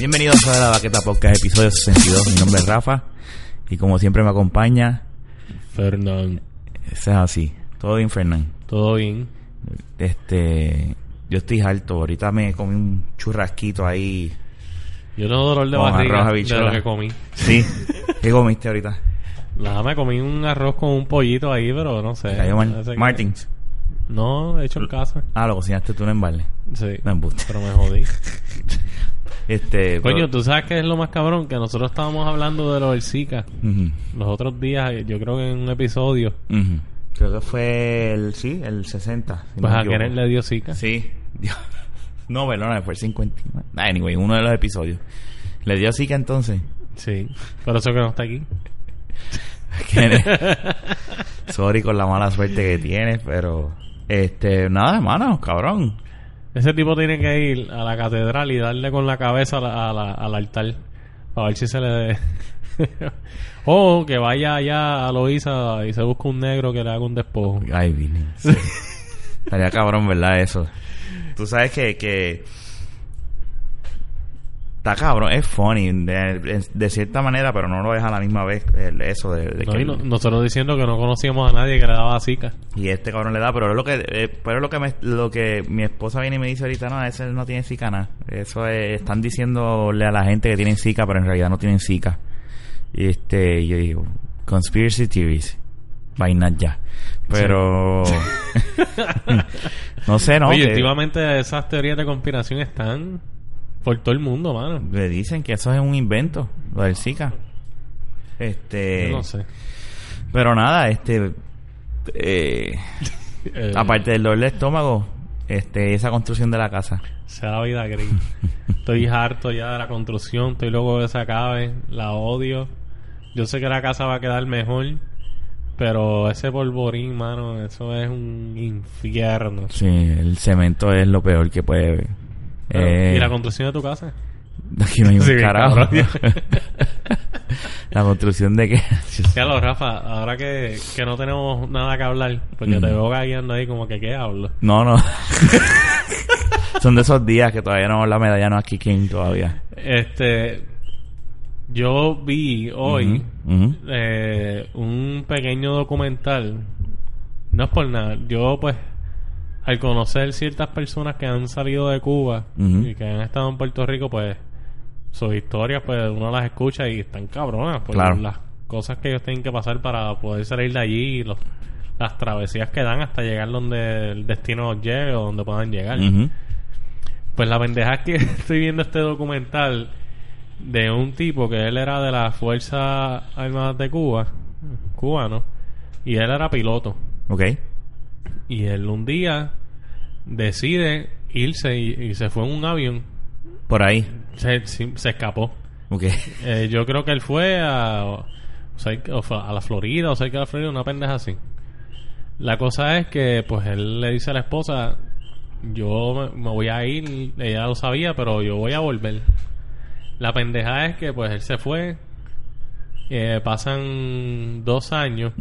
Bienvenidos a la Baqueta Podcast, episodio 62. Mi nombre es Rafa y como siempre me acompaña. Fernán. Ese es así. Todo bien, Fernán. Todo bien. Este. Yo estoy alto. Ahorita me comí un churrasquito ahí. Yo tengo dolor de Con arroz, barriga de habichuela. lo que comí. Sí. ¿Qué comiste ahorita? Nada, me comí un arroz con un pollito ahí, pero no sé. Cayó Mar- Parece que- Martins. No, he hecho en casa. Ah, lo cocinaste tú en embalde. Sí. No embuste. Pero me jodí. Este. Coño, pero- tú sabes que es lo más cabrón que nosotros estábamos hablando de lo del Zika los otros días, yo creo que en un episodio. Creo que fue el. Sí, el 60. si pues a. Keren le dio Zika. Sí. Dios. No, perdona, fue el 50. Anyway, uno de los episodios. ¿Le dio Zika entonces? Sí. Por eso que no está aquí. Sorry con la mala suerte que tienes, pero. Este, nada, hermano, cabrón. Ese tipo tiene que ir a la catedral y darle con la cabeza a la- a la- al altar para ver si se le... o que vaya allá a Loíza y se busque un negro que le haga un despojo. Ay, Vini. sí. Estaría cabrón, ¿verdad? Eso. Tú sabes que. que Está cabrón, es funny de, de cierta manera, pero no lo es a la misma vez el- eso de, de No, que no- nosotros diciendo que no conocíamos a nadie que le daba zika. y este cabrón le da, pero es lo que eh, pero es lo que me, lo que mi esposa viene y me dice ahorita, no, ese no tiene zika nada. Eso es, están diciéndole a la gente que tienen zika, pero en realidad no tienen zika. Y este, yo digo, conspiracy theories. Vainas ya. Pero no sé, no. Oye, últimamente esas teorías de conspiración están por todo el mundo, mano. le dicen que eso es un invento, lo del zika. Este, Yo no sé. pero nada, este eh, Eh, aparte del dolor de estómago, este esa construcción de la casa. Sea la vida gris. Estoy harto ya de la construcción, estoy loco de que se acabe, la odio. Yo sé que la casa va a quedar mejor, pero ese polvorín, mano, eso es un infierno. Sí, el cemento es lo peor que puede. Eh, ¿Y la construcción de tu casa? aquí no hay un Sí, carajo. cabrón. la construcción de que. Claro, Rafa, ahora que, que no tenemos nada que hablar, porque Ujú. te veo guiando ahí como que qué hablo. no, no. Son de esos días que todavía no la medalla no aquí King todavía. Este, yo vi hoy eh, un pequeño documental. No es por nada. Yo, pues, al conocer ciertas personas que han salido de Cuba y que han estado en Puerto Rico, pues, sus historias, pues, uno las escucha y están cabronas por Claro. las cosas que ellos tienen que pasar para poder salir de allí y los- las travesías que dan hasta llegar donde el destino lleve o donde puedan llegar. Pues la pendeja es que estoy viendo este documental de un tipo que él era de las Fuerzas Armadas de Cuba, cubano, y él era piloto. Ok. Y él un día decide irse y, y se fue en un avión. Por ahí. Se, se- se escapó. Ok. Eh, yo creo que él fue a, o a la Florida o cerca de la Florida, una pendeja así. La cosa es que, pues, él le dice a la esposa, yo me, voy a ir, ella lo sabía, pero yo voy a volver. La pendeja es que, pues, él se fue, eh, pasan dos años,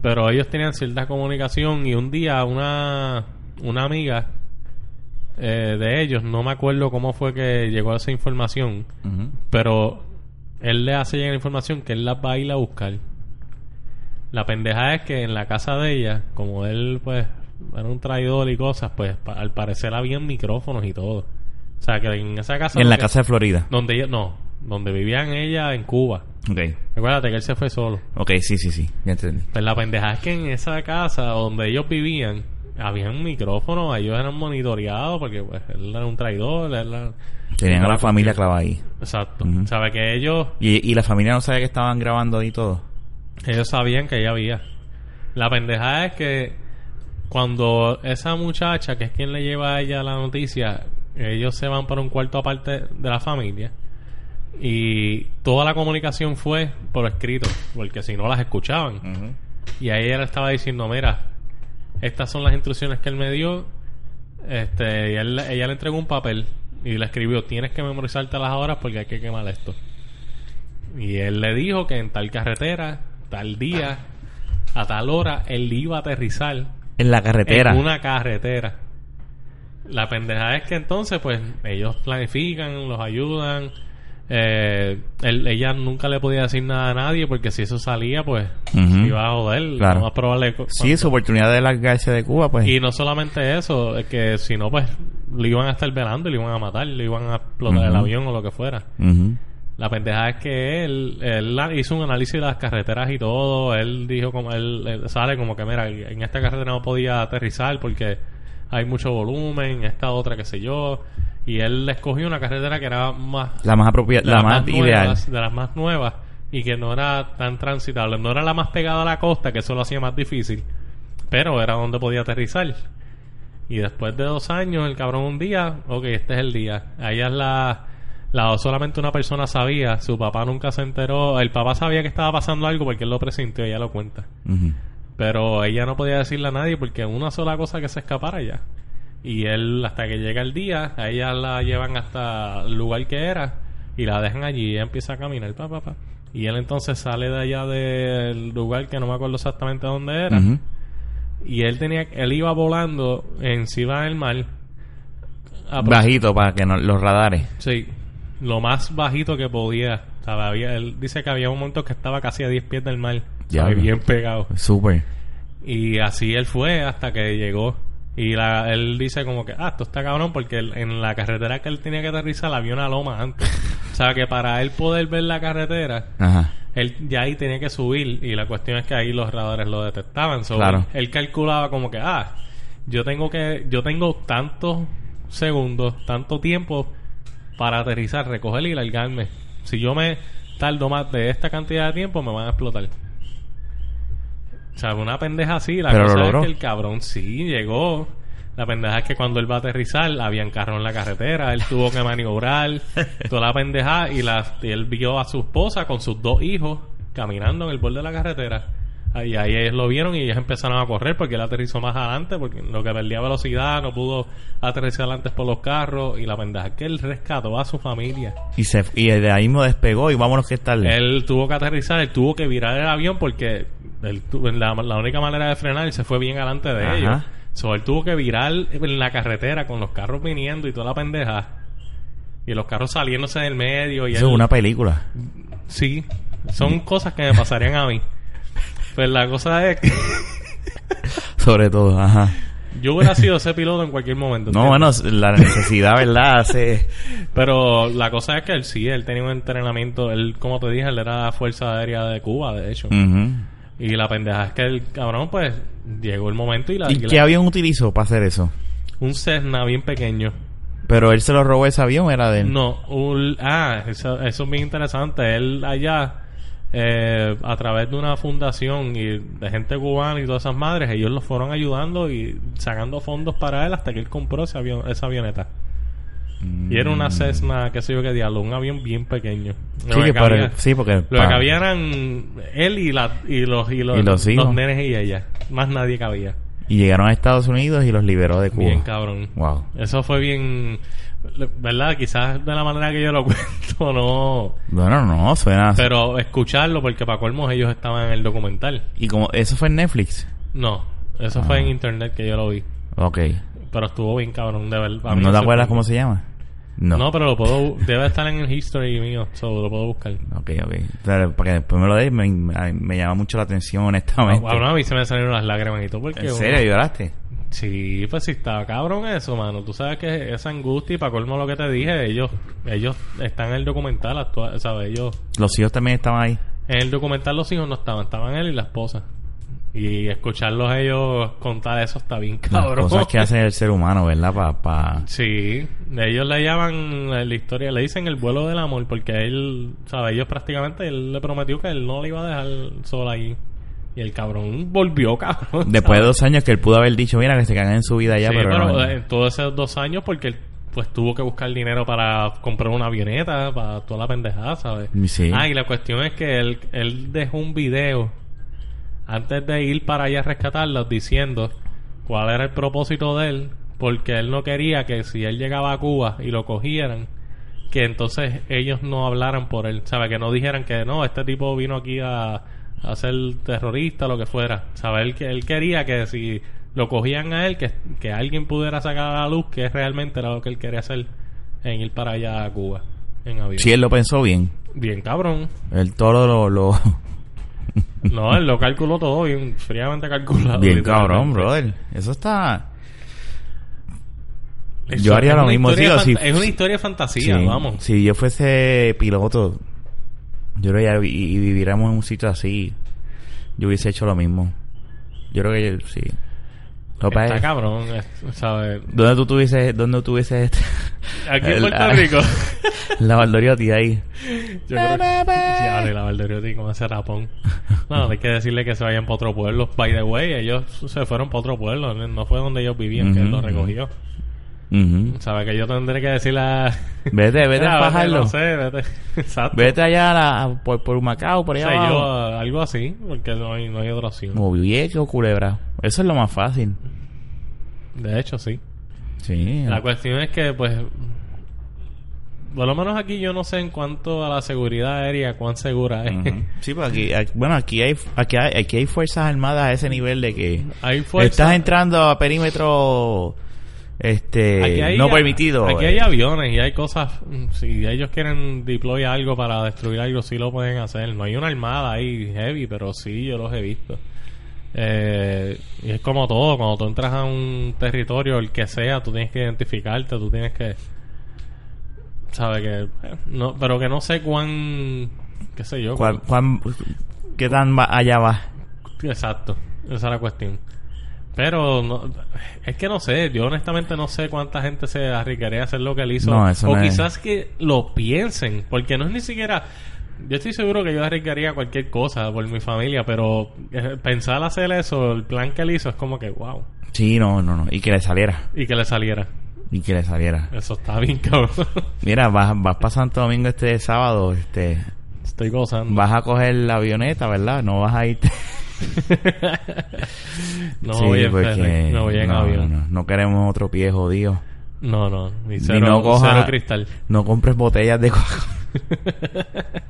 pero ellos tenían cierta comunicación y un día una, una amiga eh, de ellos, no me acuerdo cómo fue que llegó a esa información, pero él le hace llegar la información que él la va a ir a buscar. La pendeja es que en la casa de ella, como él pues era un traidor y cosas, pues pa- al parecer habían micrófonos y todo. O sea, que en esa casa... En la casa de Florida. Donde ella... No, donde vivían ella en Cuba. Ok. Recuérdate que él se fue solo. Ok, sí, sí, sí. Ya entendí. Pues la pendeja es que en esa casa donde ellos vivían, habían micrófonos, ellos eran monitoreados porque pues él era un traidor, él era... Tenían a la familia clavada ahí. Exacto. Ujú. Sabe que ellos Y, y la familia no sabía que estaban grabando ahí todo. Ellos sabían que ella había. La pendeja es que cuando esa muchacha, que es quien le lleva a ella la noticia, ellos se van para un cuarto aparte de la familia y toda la comunicación fue por escrito, porque si no las escuchaban. Y ahí ella le estaba diciendo, mira, estas son las instrucciones que él me dio. Este, y él- ella le entregó un papel y le escribió, tienes que memorizarte las horas porque hay que quemar esto. Y él le dijo que en tal carretera, tal día, a tal hora, él iba a aterrizar En la carretera. en una carretera. La pendeja es que entonces, pues, ellos planifican, los ayudan. Eh, él- ella nunca le podía decir nada a nadie porque si eso salía, pues, iba a joder. Claro. Lo probable Sí, su oportunidad de largarse de Cuba, pues. Y no solamente eso, es que si no, pues, lo iban a estar velando lo iban a matar, le iban a explotar el avión o lo que fuera. Ujú. La pendeja es que él, él hizo un análisis de las carreteras y todo. Él dijo como él, él sale como que mira, en esta carretera no podía aterrizar porque hay mucho volumen, esta otra qué sé yo. Y él escogió una carretera que era más La más apropiada, la más, ideal. nuevas, de las más nuevas y que no era tan transitable, no era la más pegada a la costa, que eso lo hacía más difícil, pero era donde podía aterrizar. Y después de dos años, el cabrón un día, ok, este es el día. Ahí es la, la solamente una persona sabía, su papá nunca se enteró, el papá sabía que estaba pasando algo porque él lo presintió, ella lo cuenta. Pero ella no podía decirle a nadie porque una sola cosa que se escapara ya. Y él, hasta que llega el día, a ella la llevan hasta el lugar que era y la dejan allí y ella empieza a caminar, pa, pa, pa. Y él entonces sale de allá del lugar que no me acuerdo exactamente dónde era. Y él tenía, él iba volando encima del mar. Bajito para que no, los radares. Sí, lo más bajito que podía. Había- él dice que había un momento que estaba casi a 10 pies del mar. Ya, bien pegado. Súper. Y así él fue hasta que llegó. Y la, él dice como que, ah, esto está cabrón porque él- en la carretera que él tenía que aterrizar había una loma antes. o sea que para él poder ver la carretera, Ajá. él ya ahí tenía que subir y la cuestión es que ahí los radares lo detectaban. So, Claro. él, él calculaba como que, ah, yo tengo que, yo tengo tantos segundos, tanto tiempo para aterrizar, recoger y largarme. Si yo me tardo más de esta cantidad de tiempo, me van a explotar. O sea, una pendeja así. La Pero lo cosa logró. es que el cabrón sí llegó. La pendeja es que cuando él va a aterrizar, habían carro en la carretera, él tuvo que maniobrar, toda la pendeja, y, la, y él vio a su esposa con sus dos hijos caminando en el borde de la carretera. Ahí, ahí ellos lo vieron y ellos empezaron a correr porque él aterrizó más adelante, porque lo que perdía velocidad, no pudo aterrizar antes por los carros, y la pendeja es que él rescató a su familia. Y, se, y de ahí mismo despegó y vámonos que tarde. Él tuvo que aterrizar, él tuvo que virar el avión porque él tu- la, la única manera de frenar se fue bien delante de Ajá. ellos. So, él tuvo que virar en la carretera con los carros viniendo y toda la pendeja. Y los carros saliéndose del medio. Y Eso él- es una película. Sí, son cosas que me pasarían a mí. Pues la cosa es que Sobre todo, ajá. yo hubiera sido ese piloto en cualquier momento. No, bueno, la necesidad, ¿verdad? Hace... Pero la cosa es que él sí, él tenía un entrenamiento. Él, como te dije, él era Fuerza Aérea de Cuba, de hecho. Ujú. Y la pendeja es que el cabrón, pues, llegó el momento y la. ¿Y y qué avión utilizó para hacer eso? Un Cessna bien pequeño. Pero él se lo robó ese avión, era de él. No, un- ah, eso, eso es bien interesante. Él allá, eh, a través de una fundación y de gente cubana y todas esas madres, ellos lo fueron ayudando y sacando fondos para él hasta que él compró ese avión, esa avioneta. Y era una Cessna, qué sé yo qué diablo, un avión bien pequeño. Sí, Lo que el- sí, porque... Lo que cabía eran él y, la, y, los, y, los, Y los hijos. nenes y ella. Más nadie cabía. Y llegaron a Estados Unidos y los liberó de Cuba. Bien cabrón. Wow. Eso fue bien... ¿Verdad? Quizás de la manera que yo lo cuento, no... Bueno, no, suena... así. Pero escucharlo, porque para colmos ellos estaban en el documental. Y como... ¿Eso fue en Netflix? No, eso fue en internet que yo lo vi. Ok. Pero estuvo bien cabrón, de verdad. ¿No te acuerdas cómo se llama? No. No, pero lo puedo... Debe estar en el history mío, so lo puedo buscar. Ok, ok. Pero para que después me lo des, me, me- me llama mucho la atención, honestamente. Bueno, a mí se me salieron las lágrimas y todo. Porque ¿En serio? ¿Lloraste? Sí, pues sí estaba cabrón eso, mano. Tú sabes que esa angustia y para colmo lo que te dije, ellos ellos están en el documental actual, ¿sabes? Ellos Los hijos también estaban ahí. en el documental los hijos no estaban, estaban él y la esposa. Y escucharlos ellos contar eso está bien Las cabrón. cosas que hace el ser humano, ¿verdad? Pa, pa... Sí, ellos le llaman la historia, le dicen el vuelo del amor porque él, ¿sabes? Ellos prácticamente él le prometió que él no le iba a dejar sola ahí. Y el cabrón volvió, cabrón. Después de dos años que él pudo haber dicho, mira, que se cagan en su vida ya, Sí, pero, pero no. eh, todos esos dos años porque él pues tuvo que buscar dinero para comprar una avioneta, para toda la pendejada, ¿sabes? Sí. Ah, y la cuestión es que él, él dejó un video antes de ir para allá a rescatarlos diciendo cuál era el propósito de él, porque él no quería que si él llegaba a Cuba y lo cogieran, que entonces ellos no hablaran por él, ¿sabes? Que no dijeran que no, este tipo vino aquí a, a ser terrorista, lo que fuera, ¿sabes? Él, que- él quería que si lo cogían a él que, que alguien pudiera sacar a la luz que realmente era lo que él quería hacer en ir para allá a Cuba en avión. Si él lo pensó bien. Bien cabrón. Él todo lo... lo- No, él lo calculó todo bien fríamente calculado. bien cabrón, brother. Eso está... Eso Yo haría lo mismo, digo, si- Es una historia de fantasía, Sí, vamos. Si yo fuese piloto, yo creo que y, y viviéramos en un sitio así, yo hubiese hecho lo mismo. Yo creo que yo- sí. Que pasa Está es- cabrón, es- ¿sabes? ¿Dónde tú tuvieses, dónde tuvieses este? Aquí en Puerto Rico. La Valdoriotti ahí. Yo creo Ya, de la Valderiotti con ese rapón. No, hay que decirle que se vayan para otro pueblo. By the way, ellos se fueron para otro pueblo. No no fue donde ellos vivían, que él Ujú, lo recogió. Ujú. ¿Sabe que yo tendré que decirle a... Vete, vete a bajarlo. No sé, vete. Exacto. Vete allá a la- por, por Macao, por O allá sea, abajo. yo, algo así, porque no hay, no hay otra opción. Como Vieques o Culebra. Eso es lo más fácil. De hecho, sí. Sí. La cuestión es que, pues, por lo menos aquí yo no sé en cuanto a la seguridad aérea, cuán segura es. Ujú. Sí, pues aquí, aquí- bueno, aquí hay, aquí hay, aquí hay fuerzas armadas a ese nivel de que Hay fuerza. estás entrando a perímetro este hay- no permitido. Aquí hay aviones y hay cosas. mm, Si ellos quieren deploy algo para destruir algo, sí lo pueden hacer. No hay una armada ahí heavy, pero sí yo los he visto. Eh, y es como todo, cuando tú entras a un territorio, el que sea, tú tienes que identificarte, tú tienes que. ¿Sabes que eh, no Pero que no sé cuán. ¿Qué sé yo? ¿Cuál- cuán- ¿Qué tan allá va? Exacto, esa es la cuestión. Pero no, es que no sé, yo honestamente no sé cuánta gente se arriesgaría a hacer lo que él hizo. No, eso o no es- quizás que lo piensen, porque no es ni siquiera... Yo estoy seguro que yo arriesgaría cualquier cosa por mi familia, pero eh, pensar hacer eso, el plan que él hizo es como que wow. Sí, no, no, no. Y que le saliera. Y que le saliera. Y que le saliera. Eso está bien, cabrón. Mira, vas, vas para Santo Domingo este sábado, este, Estoy gozando. vas a coger la avioneta, ¿verdad? No vas a irte. no Sí, voy en porque ferry, no voy en no, avión. No, no queremos otro pie jodido. No, no, ni Ni cero, no coja- cero cristal. No compres botellas de Coca-Cola.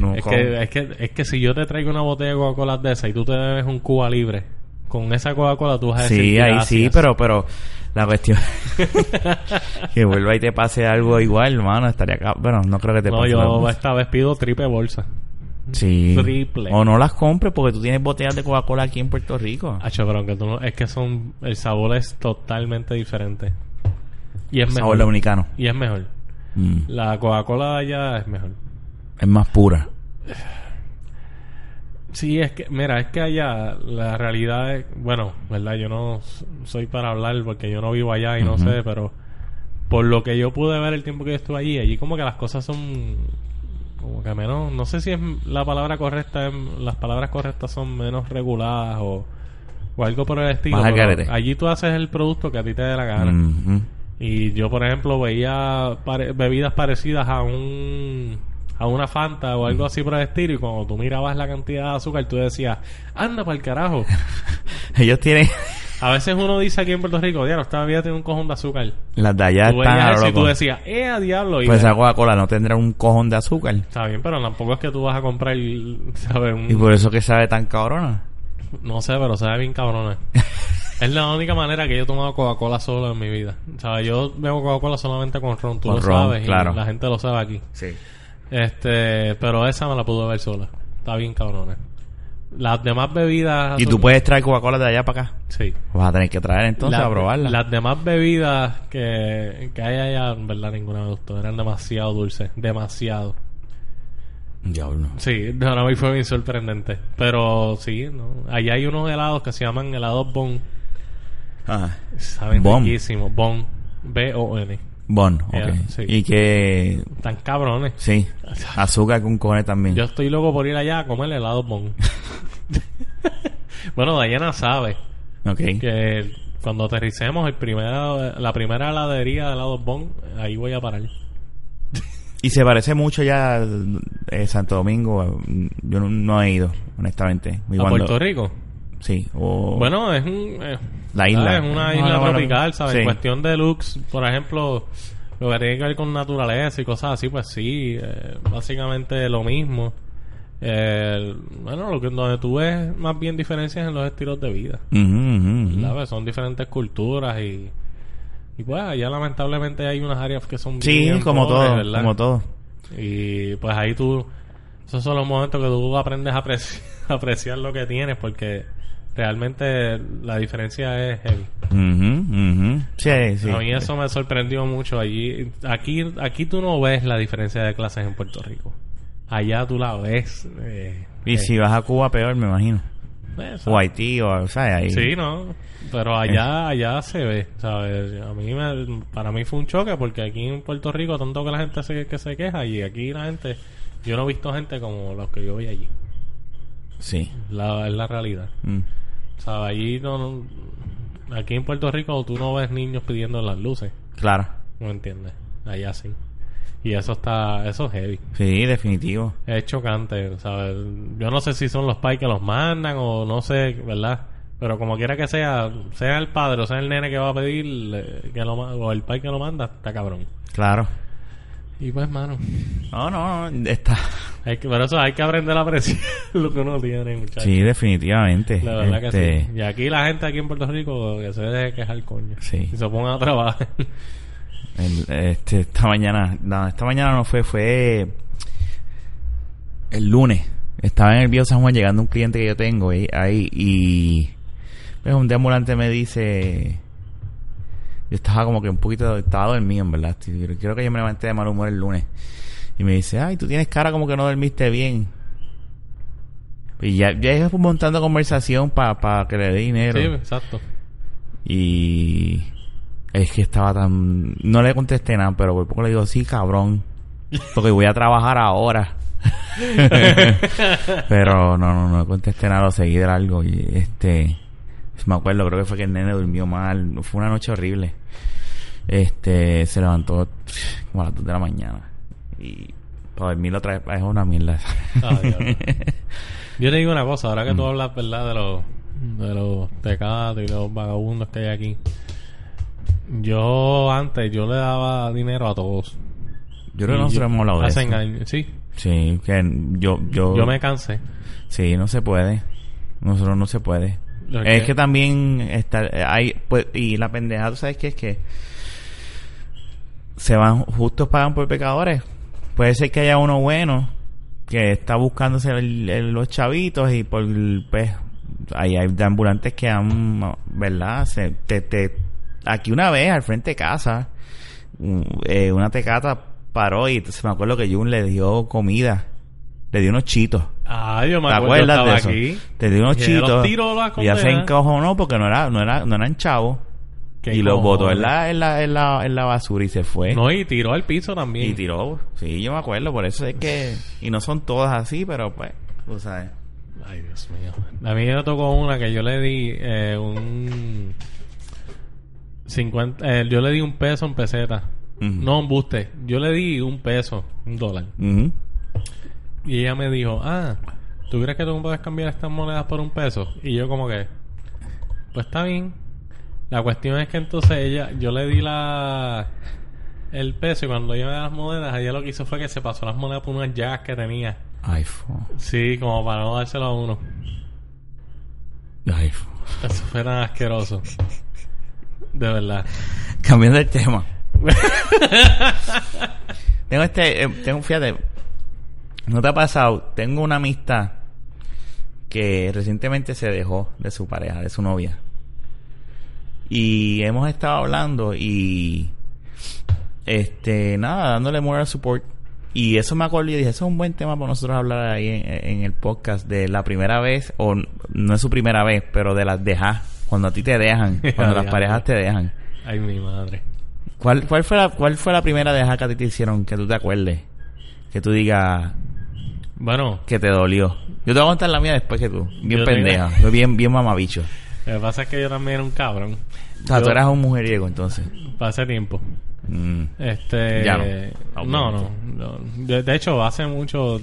No es, que, es, que, es que si yo te traigo una botella de Coca-Cola de esa y tú te bebes un Cuba libre, con esa Coca-Cola tú vas a decir Sí, ahí sí, pero, pero la cuestión que vuelva y te pase algo igual, hermano, estaría acá. Bueno, no creo que te No, pase. yo algo. esta vez pido triple bolsa. Sí. triple. O no las compres porque tú tienes botellas de Coca-Cola aquí en Puerto Rico. Hacho, pero aunque tú no... Es que son... El sabor es totalmente diferente. Y es Sabor mejor. dominicano. Y es mejor. Mm. La Coca-Cola allá es mejor. Es más pura. Sí, es que, mira, es que allá la realidad es, bueno, verdad, yo no soy para hablar porque yo no vivo allá y no sé, pero por lo que yo pude ver el tiempo que yo estuve allí, allí como que las cosas son como que menos, no sé si es la palabra correcta, las palabras correctas son menos reguladas o, o algo por el estilo. Pero allí tú haces el producto que a ti te dé la gana. Y yo, por ejemplo, veía pare- bebidas parecidas a un a una Fanta o algo así por el estilo y cuando tú mirabas la cantidad de azúcar tú decías, anda para el carajo. Ellos tienen A veces uno dice aquí en Puerto Rico, diablo, esta bebida tiene un cojón de azúcar. las de allá tú están a lo y tú loco. decías, eh, a diablo. Y Pues esa Coca-Cola no tendrá un cojón de azúcar. Está bien, pero tampoco es que tú vas a comprar, ¿sabes? Un- Y por eso que sabe tan cabrona. No sé, pero sabe bien cabrona. es la única manera que yo he tomado Coca-Cola solo en mi vida. ¿Sabes? Yo bebo Coca-Cola solamente con ron, tú Con lo ron, sabes. claro. Y la gente lo sabe aquí. Sí. Este, pero esa me la pude ver sola. Está bien cabrona. Las demás bebidas. Y tú puedes traer Coca-Cola de allá para acá. Sí. Vas a tener que traer entonces a probarla. Las demás bebidas que, que hay allá, en verdad, ninguna me gustó. Eran demasiado dulces. Demasiado. Diablo. Sí, para mí fue bien sorprendente. Pero sí, ¿no? allá hay unos helados que se llaman helados Bon. Ajá. Saben Bon. riquísimos. Bon. B-O-N. Bon, ok. sí. Y que... Tan cabrones. Sí. Azúcar con cojones también. Yo estoy loco por ir allá a comer helado Bon. bueno, Dayana sabe Ok. que cuando aterricemos el primero, la primera heladería de helados Bon, ahí voy a parar. Y se parece mucho ya eh, Santo Domingo. Yo no, no he ido, honestamente. Y ¿A cuando- Puerto Rico? Sí. O Bueno, es un... eh, La isla. Es una Ah, isla bueno, tropical, ¿sabes? sí. En cuestión de looks, por ejemplo, lo que tiene que ver con naturaleza y cosas así, pues sí, eh, básicamente lo mismo. El- bueno, lo que donde tú ves más bien diferencias en los estilos de vida. ¿sabes? Son diferentes culturas y y pues allá lamentablemente hay unas áreas que son Sí, bien como pobres, todo, ¿verdad? como todo. Y pues ahí tú, esos son los momentos que tú aprendes a apreciar lo que tienes porque realmente la diferencia es heavy. Sí, sí. A mí eso me sorprendió mucho allí. Aquí, aquí tú no ves la diferencia de clases en Puerto Rico. Allá tú la ves. eh, Y eh, si vas a Cuba, peor, me imagino. pues, O Haití, o, ¿sabes? Ahí. Sí, no. Pero allá, allá se ve, ¿sabes? A mí me, para mí fue un choque porque aquí en Puerto Rico tanto que la gente se, que se queja y aquí la gente, yo no he visto gente como los que yo vi allí. Sí. La, es la realidad. Mm. ¿Sabes? Allí no, no- aquí en Puerto Rico tú no ves niños pidiendo las luces, Claro. ¿no entiendes? Allá sí. Y eso está, eso es heavy. Sí, definitivo. Es chocante, ¿sabes? Yo no sé si son los pais que los mandan o no sé, ¿verdad? Pero como quiera que sea, sea el padre o sea el nene que va a pedir, eh, que lo, o el pai que lo manda, está cabrón. Claro. Y pues, mano, No, no, no. Está. hay que, por eso hay que aprender a apreciar lo que uno tiene, muchachos. Sí, definitivamente. La verdad que Este, sí. Y aquí la gente aquí en Puerto Rico que se deje quejar coño. Sí. Y se ponga a trabajar. el- este, esta mañana, no, esta mañana no fue, fue el lunes. Estaba en el Bio San Juan llegando un cliente que yo tengo ahí, ahí y pues, un deambulante me dice, yo estaba como que un poquito, estaba dormido, en verdad. Creo que yo me levanté de mal humor el lunes. Y me dice, ay, tú tienes cara como que no dormiste bien. Y ya, ya montando conversación para que le dé dinero. sí, exacto. Y es que estaba tan... No le contesté nada, pero por poco le digo, sí, cabrón. Porque voy a trabajar ahora. pero no, no, no contesté nada, lo seguí de algo. Y este... Me acuerdo, creo que fue que el nene durmió mal. Fue una noche horrible. Este... Se levantó como a las 2 de la mañana. Y... Para dormir otra vez es una mierda. Ah. Yo te digo una cosa, ahora Mm. que tú hablas, ¿verdad? De los, de los tecatos y los vagabundos que hay aquí. Yo antes, yo le daba dinero a todos. Yo creo que nosotros hemos hablado de eso. años, sí. Sí, que yo... Yo, Yo me cansé. Sí, no se puede. Nosotros no se puede. Es que- también está, hay, pues, y la pendeja, ¿tú sabes qué es que se van, justos pagan por pecadores. Puede ser que haya uno bueno que está buscándose los chavitos y por, pues, ahí hay ambulantes que han, ¿verdad? Se, te, te, aquí una vez al frente de casa, eh, una tecata paró y se me acuerdo que Jun le dio comida, le dio unos chitos. Ah, yo me ¿Te acuerdas de eso? aquí. Te dio unos chitos. y ya se encojonó porque no era, no era, no eran chavos. ¿Qué Y los botó en la, en la, en la, en la basura y se fue. No, y tiró al piso también. y tiró. Sí, yo me acuerdo, por eso es que. Y no son todas así, pero pues, tú sabes. Ay, Dios mío. A mí me tocó una que yo le di eh, un... 50, eh, yo le di un peso en peseta. No, un buste. Yo le di un peso, un dólar. Ujú. Y ella me dijo, ah, ¿tú crees que tú puedes cambiar estas monedas por un peso? Y yo como que, pues está bien. La cuestión es que entonces ella, yo le di la el peso y cuando ella me da las monedas, ella lo que hizo fue que se pasó las monedas por unas llagas que tenía. Fu. Sí, como para no dárselo a uno. Fu. Eso fue tan asqueroso. De verdad. Cambiando el tema. tengo este, eh, tengo, fíjate, ¿no te ha pasado? Tengo una amistad que recientemente se dejó de su pareja, de su novia. Y hemos estado hablando y este nada, dándole moral support. Y eso me acuerdo y dije, eso es un buen tema para nosotros hablar ahí en, en el podcast de la primera vez, o no es su primera vez, pero de las dejas, cuando a ti te dejan, cuando las parejas te dejan. Ay, mi madre. ¿Cuál, cuál, fue la, ¿Cuál fue la primera deja que a ti te hicieron que tú te acuerdes? Que tú digas Bueno, que te dolió. Yo te voy a contar la mía después que tú. Bien pendeja. tengo- bien, bien mamabicho. lo que pasa es que yo también era un cabrón. O sea, Yo- tú eras un mujeriego entonces. Hace tiempo. Mm. Este. Ya no. No, no. no. De, de hecho, hace mucho.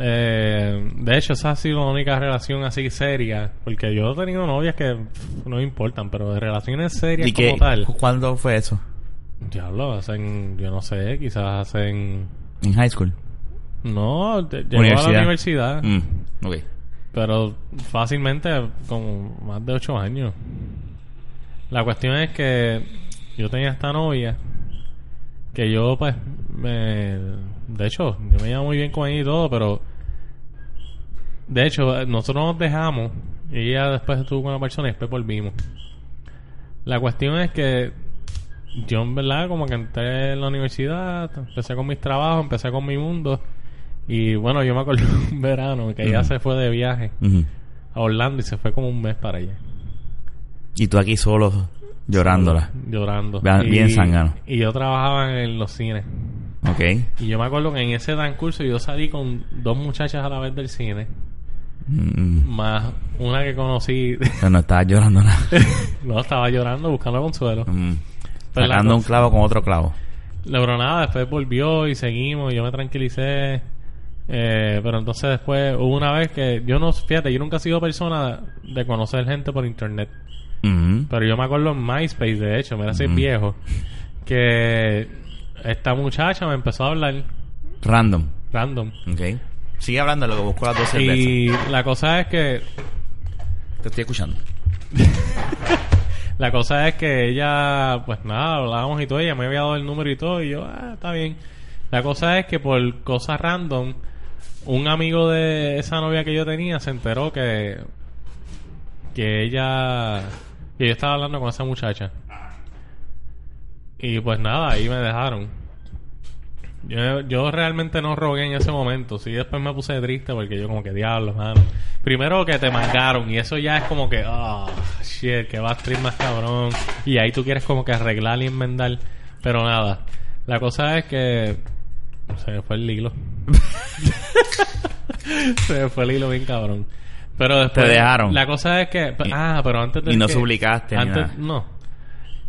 Eh, de hecho, esa ha sido la única relación así seria. Porque yo he tenido novias que pff, no me importan, pero de relaciones serias ¿Y como qué, tal. cuándo fue eso? Diablo, hacen. Yo no sé, quizás hacen. En high school. No, llegó a la universidad, Mm, ok. pero fácilmente como más de ocho años. La cuestión es que yo tenía esta novia que yo pues me de hecho yo me llevo muy bien con ella y todo pero de hecho nosotros nos dejamos y ella después estuvo con una persona y después volvimos la cuestión es que yo en verdad como que entré en la universidad empecé con mis trabajos empecé con mi mundo y bueno yo me acuerdo un verano que ella se fue de viaje a Orlando y se fue como un mes para allá Y tú aquí solo llorándola. llorando Bien- bien zángano. y yo trabajaba en los cines Ok. Y yo me acuerdo que en ese transcurso yo salí con dos muchachas a la vez del cine, Mm, más una que conocí, pero no estabas llorando nada. no estaba llorando buscando consuelo. Mm. Pero la Sacando un clavo con otro clavo. Pero nada, después volvió y seguimos, y yo me tranquilicé. Eh, pero entonces después hubo una vez que yo no, fíjate, yo nunca he sido persona de conocer gente por internet. Pero yo me acuerdo en MySpace, de hecho, mira, soy Ujú. viejo, que esta muchacha me empezó a hablar Random. random. Ok. Sigue hablando lo que busco las dos cervezas. Y la cosa es que Te estoy escuchando. La cosa es que ella, pues nada, hablábamos y todo, ella me había dado el número y todo, y yo, ah, está bien. La cosa es que por cosas random, un amigo de esa novia que yo tenía se enteró que, que ella, que yo estaba hablando con esa muchacha. Y pues nada, ahí me dejaron. Yo, yo realmente no rogué en ese momento. Sí, después me puse triste porque yo como que diablo, mano. Primero que te mangaron y eso ya es como que, ah, shit, que va a stream más cabrón. Y ahí tú quieres como que arreglar y enmendar. Pero nada. La cosa es que se me fue el hilo. se me fue el hilo bien cabrón. Pero después... Te dejaron. La cosa es que... Y- ah, pero antes de y no que- suplicaste ni Antes, nada. no.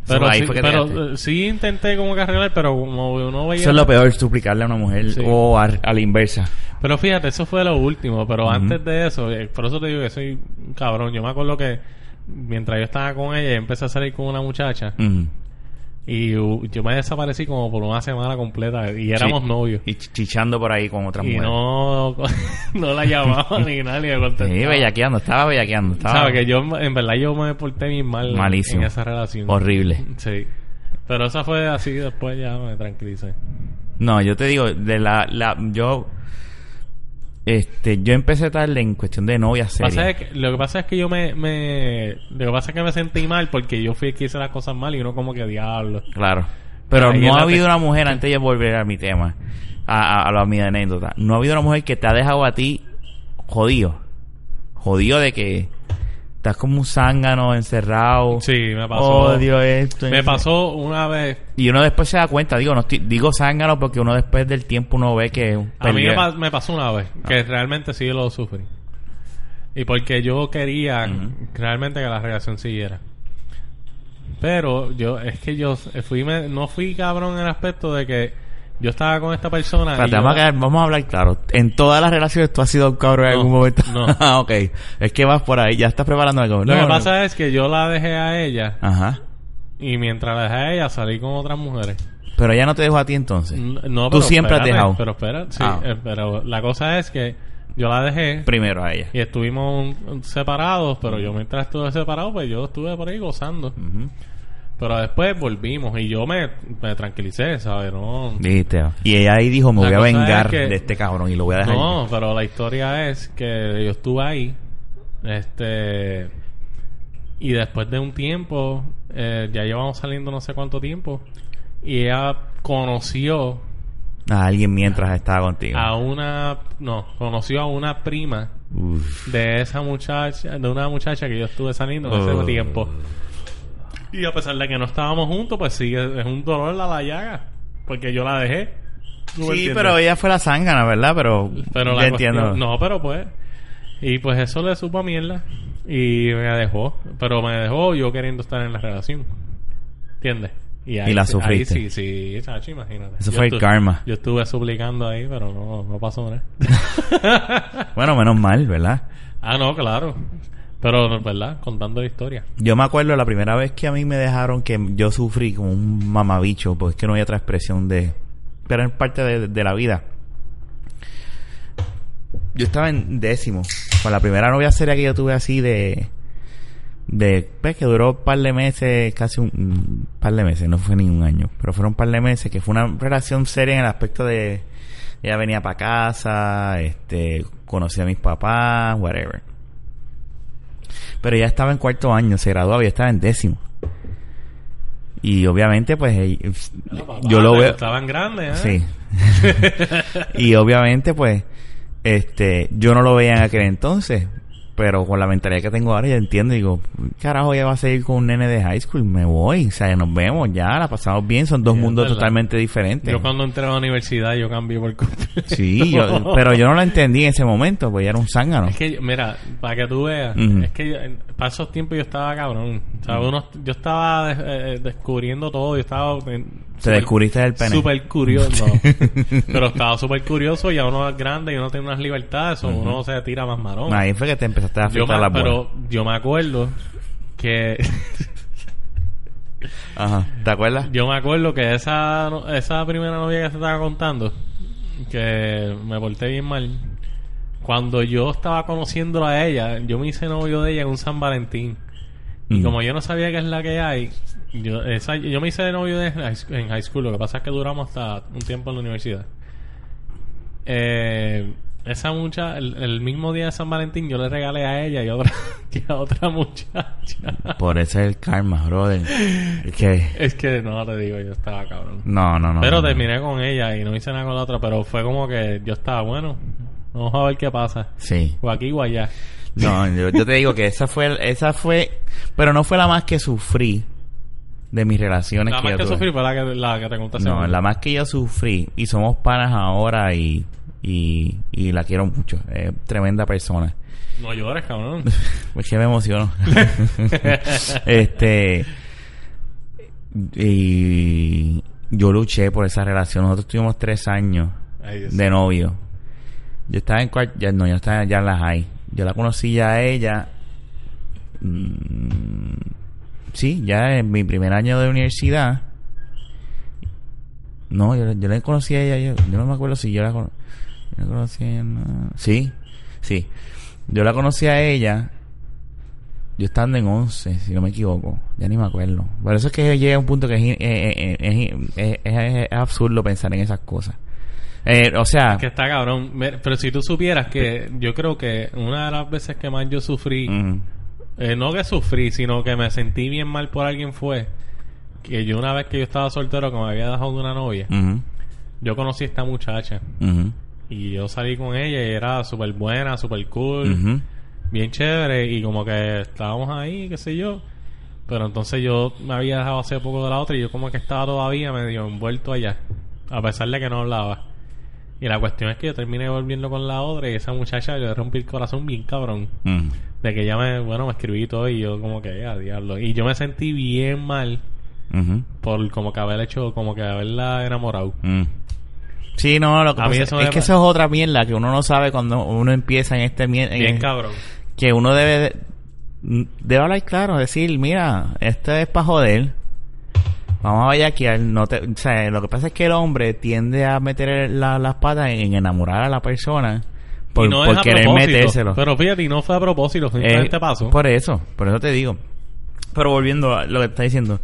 Pero, ahí sí, fue que te pero eh, sí intenté como que arreglar, pero como uno veía... Eso es lo peor, suplicarle a una mujer Sí. o a, a la inversa. Pero fíjate, eso fue lo último. Pero antes de eso, eh, por eso te digo que soy un cabrón. Yo me acuerdo que mientras yo estaba con ella, empecé a salir con una muchacha. Y uh, yo me desaparecí como por una semana completa. Y éramos Sí. novios. Y ch- chichando por ahí con otras Y mujeres. no, no la llamaba ni me contestaba. Sí, bellaqueando, estaba bellaqueando. Estaba Sabes que yo, en verdad, yo me porté bien mal Malísimo. en esa relación. horrible. Sí. Pero esa fue así, después ya me tranquilicé. No, yo te digo, de la, la yo este, yo empecé tarde en cuestión de novia Pasa seria. es que- lo que pasa es que yo me, me... Lo que pasa es que me sentí mal porque yo fui el que hice las cosas mal y uno como que diablo. Claro. Pero Ahí no ha habido una mujer, antes de volver a mi tema, a, a, a mi anécdota, no ha habido una mujer que te ha dejado a ti jodido. Jodido de que estás como un zángano encerrado. Sí, me pasó. Odio esto. Me pasó una vez... Y uno después se da cuenta, digo, no estoy- digo zángano porque uno después del tiempo uno ve que es un A mí me, peligro. pa- me pasó una vez que realmente sí lo sufrí. Y porque yo quería realmente que la relación siguiera. Pero yo, es que yo fui, me- no fui cabrón en el aspecto de que yo estaba con esta persona. y Espérate, yo- vamos, a quedar- vamos a hablar claro. En todas las relaciones tú has sido un cabrón en algún momento. no. Ah, ok. Es que vas por ahí, ya estás preparando algo. Lo No, que pasa es que yo la dejé a ella Ajá. y mientras la dejé a ella salí con otras mujeres. Pero ella no te dejó a ti entonces. No, Tú pero siempre has dejado. Pero espera, sí, Ah. eh, pero la cosa es que yo la dejé Primero a ella. y estuvimos separados, pero yo mientras estuve separado, pues yo estuve por ahí gozando. Ujú. Pero después volvimos y yo me, me tranquilicé, ¿sabes? No, Viste. Y ella ahí dijo, me La voy a es vengar que- de este cabrón y lo voy a dejar. no, pero la historia es que yo estuve ahí, este, y después de un tiempo, eh, ya llevamos saliendo no sé cuánto tiempo, y ella conoció A alguien mientras estaba contigo. a una, no, conoció a una prima Uf. de esa muchacha, de una muchacha que yo estuve saliendo en ese tiempo. Y a pesar de que no estábamos juntos, pues sí, es un dolor a la llaga. Porque yo la dejé. ¿Tú me Sí, entiendes? pero ella fue la zángana, ¿verdad? Pero, Pero la entiendo. No, pero pues... Y pues eso le supo a mierda. Y me dejó. Pero me dejó yo queriendo estar en la relación. ¿Entiendes? Y la sí- sufriste. Ahí sí, sí, chacho, imagínate. Eso Yo fue el karma. Yo estuve suplicando ahí, pero no, no pasó nada. Bueno, menos mal, ¿verdad? ah, no, claro. Pero, ¿verdad? Contando la historia. Yo me acuerdo la primera vez que a mí me dejaron que yo sufrí como un mamabicho, porque es que no hay otra expresión de... Pero es parte de, de la vida. yo estaba en décimo. Con la primera novia seria que yo tuve así de. De. Pues que duró un par de meses, casi un, un par de meses, no fue ni un año. Pero fueron un par de meses, que fue una relación seria en el aspecto de. Ella venía para casa, este. Conocía a mis papás, whatever. Pero ya estaba en cuarto año, se graduaba y yo estaba en décimo. Y obviamente, pues. ella- yo lo veo. Estaban grandes, ¿eh? Sí. y obviamente, pues, este, yo no lo veía en aquel entonces, pero con la mentalidad que tengo ahora, ya entiendo, digo, carajo, ya va a seguir con un nene de high school, me voy, o sea, nos vemos, ya, la pasamos bien, son dos Sí, mundos totalmente diferentes. Yo cuando entré a la universidad, yo cambié por completo. Sí, yo- pero yo no lo entendí en ese momento, pues ya era un zángano. Es que, mira, para que tú veas, es que yo- para esos tiempos yo estaba cabrón. O sea, uno- yo estaba eh, eh, descubriendo todo, yo estaba... en- Te descubriste el pene. Súper curioso. Pero estaba súper curioso, ya uno es grande y uno tiene unas libertades, o uno se tira más marón. Ahí fue que te empezaste a afectar la pero yo me acuerdo que... Ajá, ¿te acuerdas? Yo me acuerdo que esa, esa primera novia que te estaba contando, que me porté bien mal, cuando yo estaba conociéndola a ella, yo me hice novio de ella en un San Valentín. Y Mm. como yo no sabía qué es la que hay, yo, esa- yo me hice de novio de, en high school. Lo que pasa es que duramos hasta un tiempo en la universidad. Eh, esa mucha, el, el mismo día de San Valentín, yo le regalé a ella y a otra, y a otra muchacha. Por eso es el karma, brother. Es que, Es que no te digo, yo estaba cabrón. no, no, no. pero no. terminé con ella y no hice nada con la otra, pero fue como que yo estaba bueno. Vamos a ver qué pasa. Sí. O aquí o allá. No, yo, yo te digo que esa fue, esa fue, pero no fue la más que sufrí de mis relaciones La que más que tuve. sufrí fue la que, la que te conté hace No, la más que yo sufrí y somos panas ahora y, y, y la quiero mucho. Es tremenda persona. No llores, cabrón. Pues que me emociono. este. Y yo luché por esa relación. Nosotros tuvimos tres años Ay, de novio. Yo estaba en ya no, yo estaba ya en la high. Yo la conocí ya a ella. mm, sí, ya en mi primer año de universidad. No, yo, yo la conocí a ella. Yo, yo no me acuerdo si yo la, yo la conocí. en- sí, sí. Yo la conocí a ella. Yo estando en 11, si no me equivoco. Ya ni me acuerdo. Por eso es que llega a un punto que es, eh, eh, eh, es- es- es absurdo pensar en esas cosas. Eh, o sea, Que está cabrón. Pero si tú supieras que yo creo que una de las veces que más yo sufrí, eh, no que sufrí, sino que me sentí bien mal por alguien fue que yo una vez que yo estaba soltero, que me había dejado de una novia, yo conocí a esta muchacha y yo salí con ella y era súper buena, súper cool, bien chévere y como que estábamos ahí, qué sé yo. Pero entonces yo me había dejado hace poco de la otra y yo como que estaba todavía medio envuelto allá, a pesar de que no hablaba. Y la cuestión es que yo terminé volviendo con la otra y esa muchacha le rompí el corazón bien cabrón. Mm. De que ella me, bueno, me escribí todo y yo como que, a diablo. Y yo me sentí bien mal por como que haber hecho, como que haberla enamorado. Mm. Sí, no, lo que A mí pasa eso es que eso es otra mierda que uno no sabe cuando uno empieza en este mier- en Bien el- cabrón. que uno debe de- debe hablar claro, decir, mira, esto es para joder. Vamos a bellaquear, no te, o sea, lo que pasa es que el hombre tiende a meter la- las patas en, en enamorar a la persona por, y no por querer metérselo. Pero fíjate, y no fue a propósito, simplemente Eh, pasó. Por eso, por eso te digo. Pero volviendo a lo que está diciendo.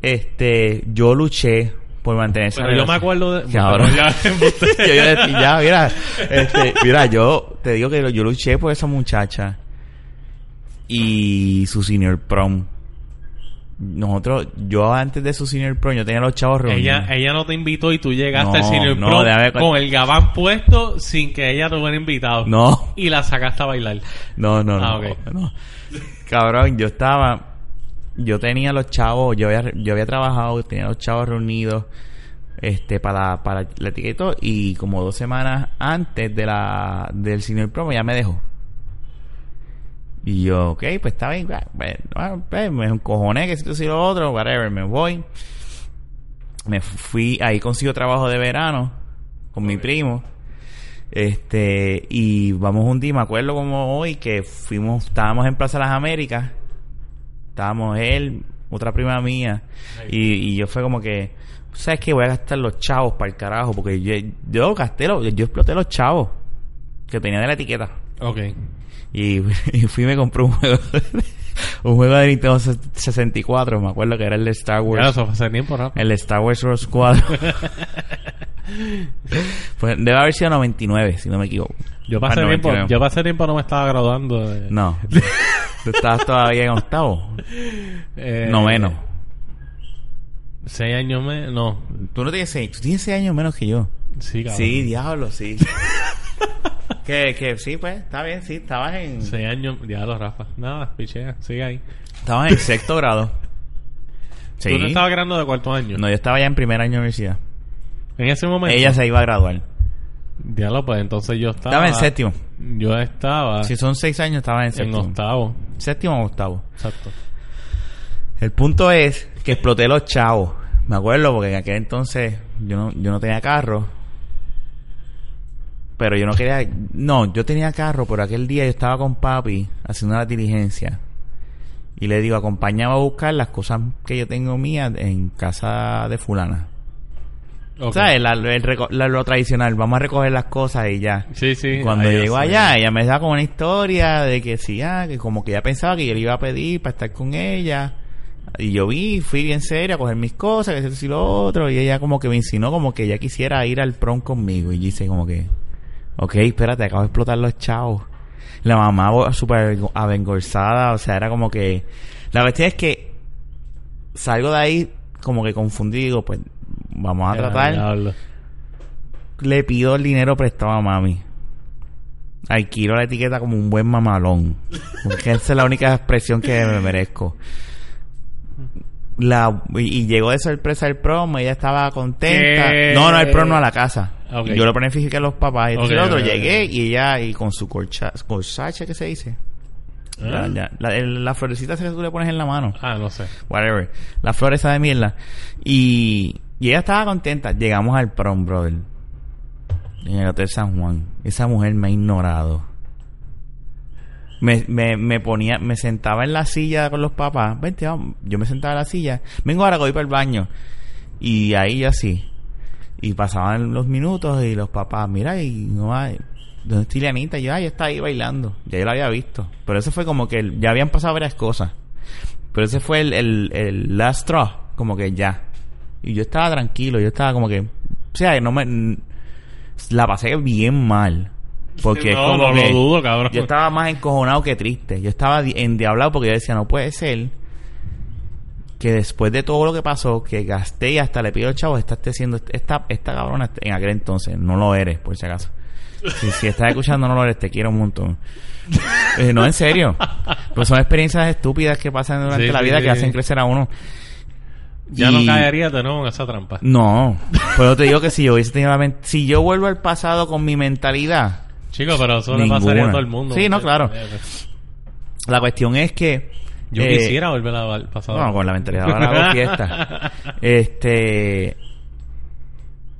Este, yo luché por mantener esa Pero yo me acuerdo de... Cabrón. Ya, yo, yo- ya, mira, este, mira, yo te digo que yo luché por esa muchacha y su senior prom. Nosotros, yo antes de su senior prom, yo tenía los chavos reunidos. ella, ella no te invitó y tú llegaste No, al senior no, déjame con- el gabán puesto sin que ella te hubiera invitado. No, Y la sacaste a bailar. no, no, no, Ah, ok. no. Cabrón, yo estaba, yo tenía los chavos, yo había, yo había trabajado, tenía los chavos reunidos, este, para, para la etiqueta y como dos semanas antes de la, del senior prom ya me dejó. Y yo, ok, pues está bien, bueno, ah, pues, me encojoné que si esto y lo otro, whatever, me voy. Me fui, ahí consigo trabajo de verano con mi primo. Este, y vamos un día, me acuerdo como hoy que fuimos, estábamos en Plaza Las Américas. Estábamos él, otra prima mía, y, y yo fue como que, ¿sabes qué? Voy a gastar los chavos para el carajo, porque yo, yo gasté los, yo exploté los chavos. que tenía de la etiqueta. Ok. Y, y fui y me compré un juego. un juego de Nintendo 64. Me acuerdo que era el de Star Ya, Wars. eso fue hace tiempo, ¿no? El de Star Wars Rogue Squad. pues debe haber sido 99, si no me equivoco. Yo pasé tiempo, 99. yo pasé tiempo no me estaba graduando de... No. Tú estabas todavía en octavo. eh, Noveno. Seis años me... No. Tú no tienes seis, tú tienes seis años menos que yo. Sí, cabrón. Sí, diablo, sí. Que, que sí, pues, está bien, sí, estabas en... Seis años... Diablo, Rafa. Nada, pichea. Sigue ahí. Estabas en sexto grado. Sí. ¿Tú no estabas graduando de cuarto año? No, yo estaba ya en primer año de universidad. En ese momento... Ella se iba a graduar. Diablo, pues entonces yo estaba... Estaba en séptimo. Yo estaba Si son seis años, estaba en en séptimo. octavo. Séptimo o octavo. Exacto. El punto es que exploté los chavos. Me acuerdo porque en aquel entonces yo no, yo no tenía carro. Pero yo no quería... No, yo tenía carro, pero aquel día yo estaba con papi haciendo una diligencia. Y le digo, acompáñame a buscar las cosas que yo tengo mías en casa de fulana. Ok. ¿Sabes? La- el la- lo tradicional, vamos a recoger las cosas y ya. Sí, sí. Cuando sí. allá, ella me da como una historia de que sí, ah, que como que ella pensaba que yo le iba a pedir para estar con ella. Y yo vi, fui bien serio a coger mis cosas, que eso y lo otro. Y ella como que me insinuó como que ella quisiera ir al prom conmigo. Y yo hice como que, ok, espérate, acabo de explotar los chavos. La mamá súper avergonzada, o sea, era como que... La cuestión es que salgo de ahí como que confundido, pues vamos a tratar diablo. le pido el dinero prestado a mami. Alquilo la etiqueta como un buen mamalón. Porque esa es la única expresión que me merezco. La, y, y llegó de sorpresa el promo, ella estaba contenta. ¿Qué? No, no, el promo no a la casa. Y yo lo planifiqué a los papás. Y el otro llegué y ella, y con su corcha, corsache, ¿qué se dice? ¿Ah? La, florecita esa que tú le pones en la mano Ah, no sé. whatever, la flor esa de mierda. Y, y ella estaba contenta. Llegamos al prom, brother. En el Hotel San Juan. Esa mujer me ha ignorado. Me, me, me ponía, me sentaba en la silla con los papás. Vente, vamos. Yo me sentaba en la silla. Vengo ahora voy para el baño. Y ahí así. Y pasaban los minutos y los papás, mira, y no hay. ¿Dónde está Ileanita? Y yo, ay, está ahí bailando. Ya yo la había visto. Pero eso fue como que ya habían pasado varias cosas. Pero ese fue el, el, el last straw, como que ya. Y yo estaba tranquilo, yo estaba como que. O sea, no me. La pasé bien mal. Porque es no, como no que lo dudo, cabrón. Yo estaba más encojonado que triste. Yo estaba di- endiablado porque yo decía, no puede ser que después de todo lo que pasó, que gasté y hasta le pido al chavo, esta esté haciendo esta, esta cabrona en aquel entonces. No lo eres, por si acaso. Si, si estás escuchando, no lo eres, te quiero un montón. Eh, no, en serio. Pues son experiencias estúpidas que pasan durante Sí, la vida sí, que sí. hacen crecer a uno. Ya Y- no caería de nuevo en esa trampa. No, pero te digo que si yo hubiese tenido la men- si yo vuelvo al pasado con mi mentalidad, Chico, pero eso le pasaría a todo el mundo. Sí, no, claro. la cuestión es que Yo eh, quisiera volver al pasado. No, con la mentalidad ahora hago fiesta. Este.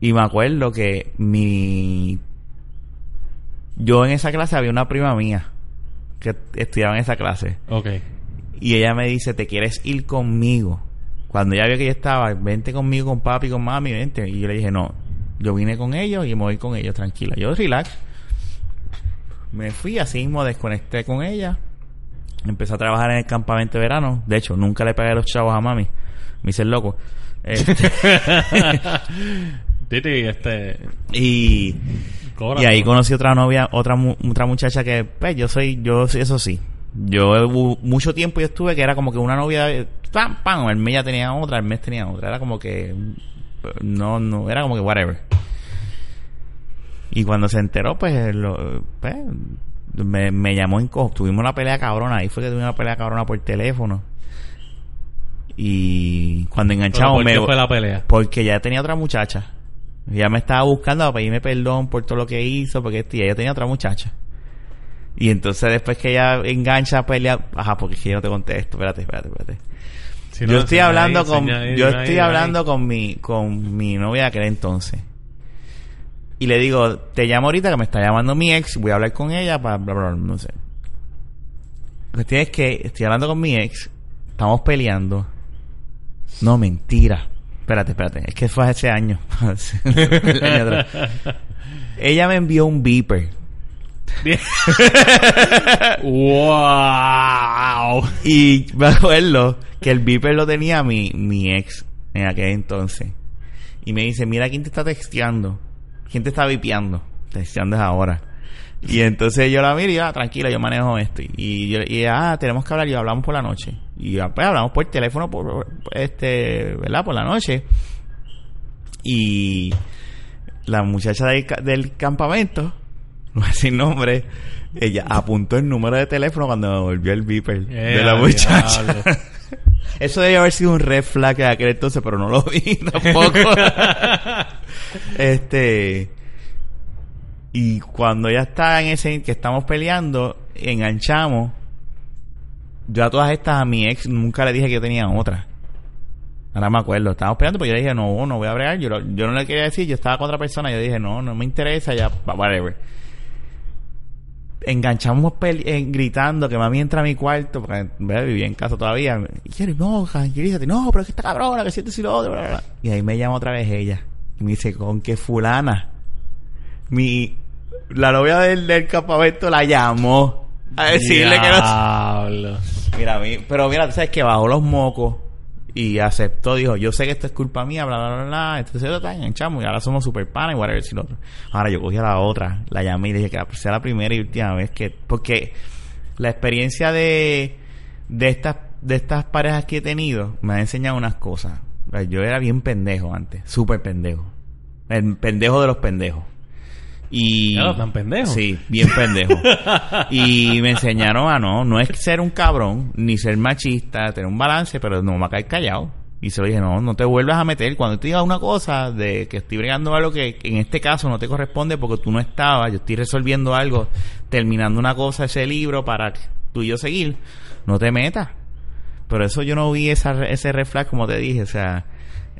Y me acuerdo que mi. Yo en esa clase había una prima mía que estudiaba en esa clase. Ok. Y ella me dice: ¿Te quieres ir conmigo? Cuando ella vio que yo estaba, vente conmigo con papi, con mami, vente. Y yo le dije: No, yo vine con ellos y me voy con ellos, tranquila. Yo, relax. Me fui así mismo, desconecté con ella. Empecé a trabajar en el campamento de verano. De hecho, nunca le pagué los chavos a mami. Me hice el loco. Este, Titi, este. y, ahí ¿no? conocí otra novia, otra mu- otra muchacha que, pues, yo soy, yo eso sí. Yo mucho tiempo yo estuve que era como que una novia, pam, pam, el mes ya tenía otra, el mes tenía otra. Era como que, no, no, era como que whatever. Y cuando se enteró, pues, lo, pues me, me llamó en co- Tuvimos una pelea cabrona. Ahí fue que tuvimos una pelea cabrona por teléfono. Y cuando enganchamos ¿Por me... qué fue la pelea? Porque ya tenía otra muchacha. Ya me estaba buscando para pedirme perdón por todo lo que hizo, porque este, ella tenía otra muchacha. Y entonces después que ella engancha a pelear, ajá, porque es que yo no te contesto, espérate, espérate, espérate. Si no, yo estoy hablando ahí, con ahí, yo estoy ahí. hablando con mi con mi novia de aquel entonces. Y le digo, "Te llamo ahorita que me está llamando mi ex, voy a hablar con ella para bla bla, bla, no sé." La cuestión es que estoy hablando con mi ex, estamos peleando. No, mentira. Espérate, espérate, es que fue hace año. El año atrás. Ella me envió un beeper ¡Wow! Y me acuerdo que el beeper lo tenía mi, mi ex en aquel entonces. Y me dice, mira quién te está texteando. ¿Quién te está vipeando? Texteando es ahora. Y entonces yo la miro y yo, ah, tranquila, yo manejo esto. Y yo, y ah, tenemos que hablar y hablamos por la noche. Y pues hablamos por teléfono, por, este, ¿verdad? Por la noche. Y la muchacha del, ca- del campamento, no a decir nombre, ella apuntó el número de teléfono cuando me volvió el beeper de Eh, la muchacha. Eso debe haber sido un red flag de aquel entonces, pero no lo vi tampoco. Este. Y cuando ya está en ese que estamos peleando, enganchamos. Yo a todas estas a mi ex nunca le dije que yo tenía otra. Ahora me acuerdo, estábamos peleando, pero yo dije, no, no voy a bregar. Yo, yo no le quería decir, yo estaba con otra persona. Yo dije, no, no me interesa, ya, whatever. Enganchamos gritando que mami entra a mi cuarto, porque vivía en casa todavía. Y quiere, no, tranquilízate, no, pero es que esta cabrona, que siente si lo otro, bla, bla. Y ahí me llama otra vez ella. Y me dice, ¿con qué fulana? Mi, la novia del, del campamento la llamó a decirle que no. Mira, pero mira, tú sabes que bajó los mocos y aceptó, dijo, yo sé que esto es culpa mía, bla, bla, bla, bla. Entonces está enganchamos y ahora somos super panas y whatever, si lo otro. Ahora yo cogí a la otra, la llamé y dije que sea la primera y última vez que, porque la experiencia de, de estas, de estas parejas que he tenido me ha enseñado unas cosas. Yo era bien pendejo antes, súper pendejo. El pendejo de los pendejos. Y... Claro, tan pendejo. Sí, bien pendejo. y me enseñaron a no, no es ser un cabrón, ni ser machista, tener un balance, pero no me caer callado. Y se lo dije, no, no te vuelvas a meter. Cuando te diga una cosa de que estoy bregando algo que en este caso no te corresponde porque tú no estabas, yo estoy resolviendo algo, terminando una cosa, ese libro para tú y yo seguir, no te metas. Pero eso yo no vi esa, ese reflex como te dije, o sea,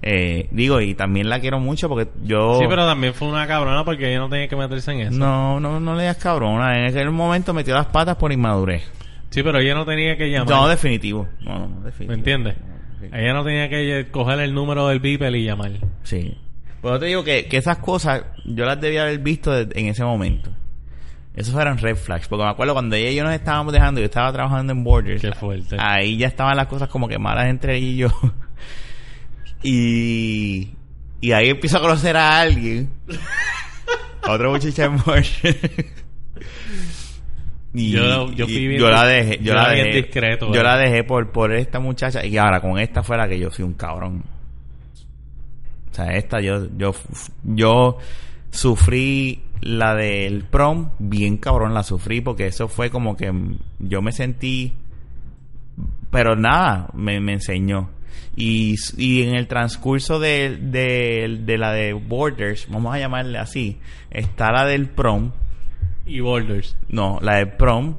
eh, digo, y también la quiero mucho porque yo... Sí, pero también fue una cabrona porque ella no tenía que meterse en eso. No, no, no le digas cabrona. En aquel momento metió las patas por inmadurez. Sí, pero ella no tenía que llamar. No, definitivo. No, no, definitivo. ¿Me entiendes? Sí. Ella no tenía que coger el número del beeper y llamar. Sí. Pero te digo que, que esas cosas yo las debía haber visto de- en ese momento. Esos eran red flags. Porque me acuerdo cuando ella y yo nos estábamos dejando, yo estaba trabajando en Borders. Qué fuerte. Ahí ya estaban las cosas como que malas entre ella y yo. y, y ahí empiezo a conocer a alguien. a otra muchacha en. Y, Yo- yo fui y bien yo la dejé, yo, yo la dejé, discreto, yo ¿verdad? la dejé por, por esta muchacha y ahora con esta fuera que yo soy un cabrón. O sea, esta yo, yo, yo sufrí la del prom, bien cabrón la sufrí porque eso fue como que yo me sentí, pero nada, me, me enseñó. Y, y en el transcurso de, de, de la de Borders, vamos a llamarle así, está la del prom, Y Borders. no, la del prom,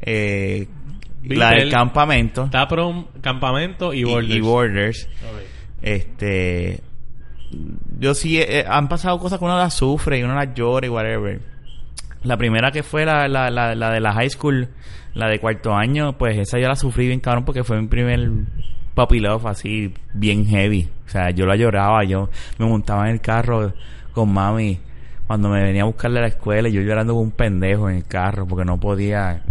eh, la del el- campamento Está prom, campamento y Borders. y Borders. Este. Yo sí, eh, han pasado cosas que uno las sufre y uno las llora y whatever. La primera que fue la, la, la, la de la high school, la de cuarto año, pues esa yo la sufrí bien cabrón porque fue mi primer puppy así, bien heavy. O sea, yo la lloraba, yo me montaba en el carro con mami cuando me venía a buscarle a la escuela y yo llorando como un pendejo en el carro porque no podía.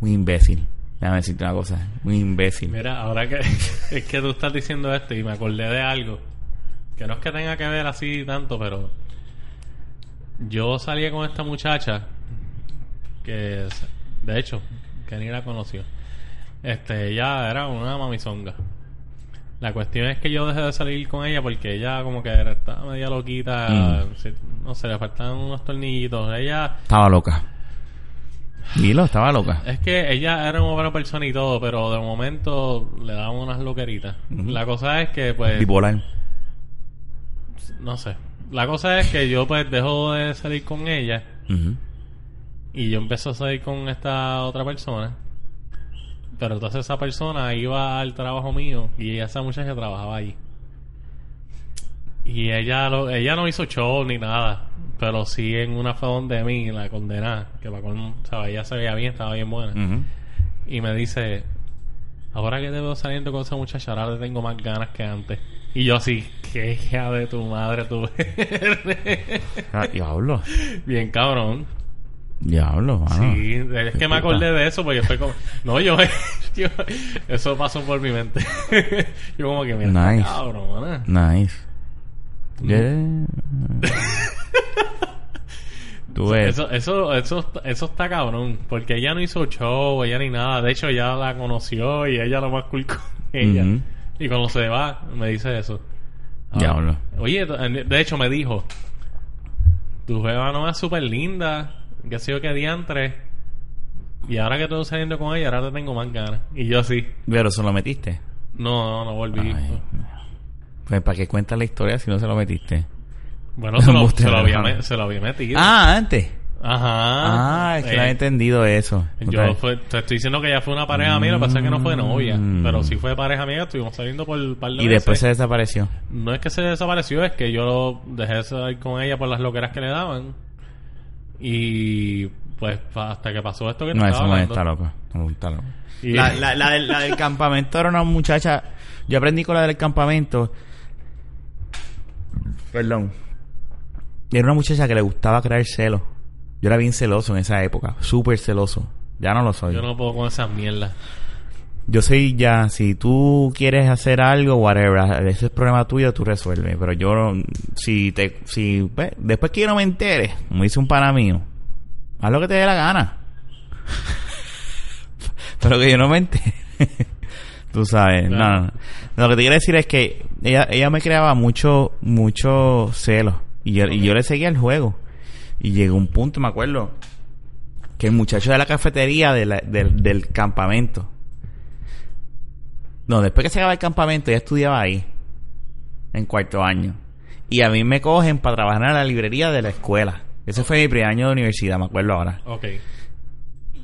Un imbécil. Déjame decirte una cosa, un imbécil. Mira, ahora que es que tú estás diciendo esto y me acordé de algo que no es que tenga que ver así tanto, pero yo salía con esta muchacha que de hecho que ni la conoció. Este, ella era una mamizonga. La cuestión es que yo dejé de salir con ella porque ella como que era, estaba media loquita, Mm. no sé, le faltaban unos tornillitos. Ella Estaba loca. Dilo, estaba loca. Es que ella era una buena persona y todo, pero de momento le daban unas loqueritas. La cosa es que, pues, Bipolar. no sé. La cosa es que yo, pues, dejo de salir con ella y yo empecé a salir con esta otra persona. Pero entonces esa persona iba al trabajo mío y esa muchacha trabajaba allí. Y ella lo, ella no hizo show ni nada, pero sí en una fue donde mí, la condenada, que colmo, ¿sabes? ella se veía bien, estaba bien buena. Y me dice, ahora que te veo saliendo con esa muchacha, ahora le tengo más ganas que antes. Y yo así, qué hija de tu madre tú eres. Ah, diablo. Bien cabrón. Diablo, mano. Sí, es que me acordé de eso porque fue como... No, yo... yo- eso pasó por mi mente. yo como que, mira, Nice. cabrón, mana. Nice. Yeah. Tú ves. Eso, eso, eso, eso está cabrón. Porque ella no hizo show, ella ni nada. De hecho, ella la conoció y ella lo más cool con ella. Y cuando se va, me dice eso. Ah, Diablo. Oye, de hecho me dijo, tu jeva no es súper linda, que ha sido que diantre. Y ahora que estoy saliendo con ella, ahora te tengo más ganas. Y yo sí. Pero se lo metiste. No, no, no volví. Ay, pues para qué cuentas la historia si no se lo metiste. Bueno, se lo, Embuste, se, lo había, hermano. me- se lo había metido. Ah, antes. Ajá. Ah, es que Eh, no he entendido eso. Yo fue- te estoy diciendo que ella fue una pareja amiga, lo que pasa es que no fue novia. Mm. Pero sí fue pareja amiga, estuvimos saliendo por un par de Y después se desapareció. No es que se desapareció, es que yo dejé de salir con ella por las loqueras que le daban. Y pues hasta que pasó esto que No, estaba eso no hablando. está loco. No, está loco. Y- La, la, la, del, la del campamento era una muchacha. Yo aprendí con la del campamento. Perdón. Era una muchacha que le gustaba crear celos. Yo era bien celoso en esa época. Súper celoso. Ya no lo soy. Yo no puedo con esas mierdas. Yo soy ya, si tú quieres hacer algo, whatever, ese es problema tuyo, tú resuelves. Pero yo, no- si te, si, pues, después que yo no me entere, como dice un pana mío, haz lo que te dé la gana. Pero que yo no me entere. tú sabes, no, Claro. no. Lo que te quiero decir es que ella, ella me creaba mucho, mucho celo. Y yo, y yo le seguía el juego. Y llegó un punto, me acuerdo, que el muchacho de la cafetería de la- del- del campamento, no, después que se acaba el campamento, ella estudiaba ahí. En cuarto año. Y a mí me cogen para trabajar en la librería de la escuela. Ese fue mi primer año de universidad, me acuerdo ahora. Ok.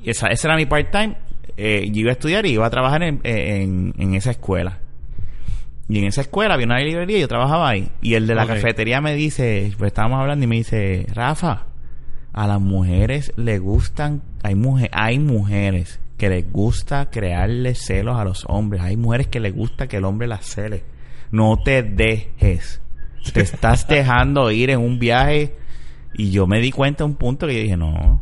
Y esa, ese era mi part-time. Eh, yo iba a estudiar y iba a trabajar en, en, en esa escuela. Y en esa escuela había una librería y yo trabajaba ahí. Y el de la cafetería me dice, pues estábamos hablando y me dice, Rafa, a las mujeres le gustan, hay, mujer, hay mujeres que les gusta crearle celos a los hombres. Hay mujeres que les gusta que el hombre las cele. No te dejes. Te estás dejando ir en un viaje. Y yo me di cuenta a un punto que yo dije, no.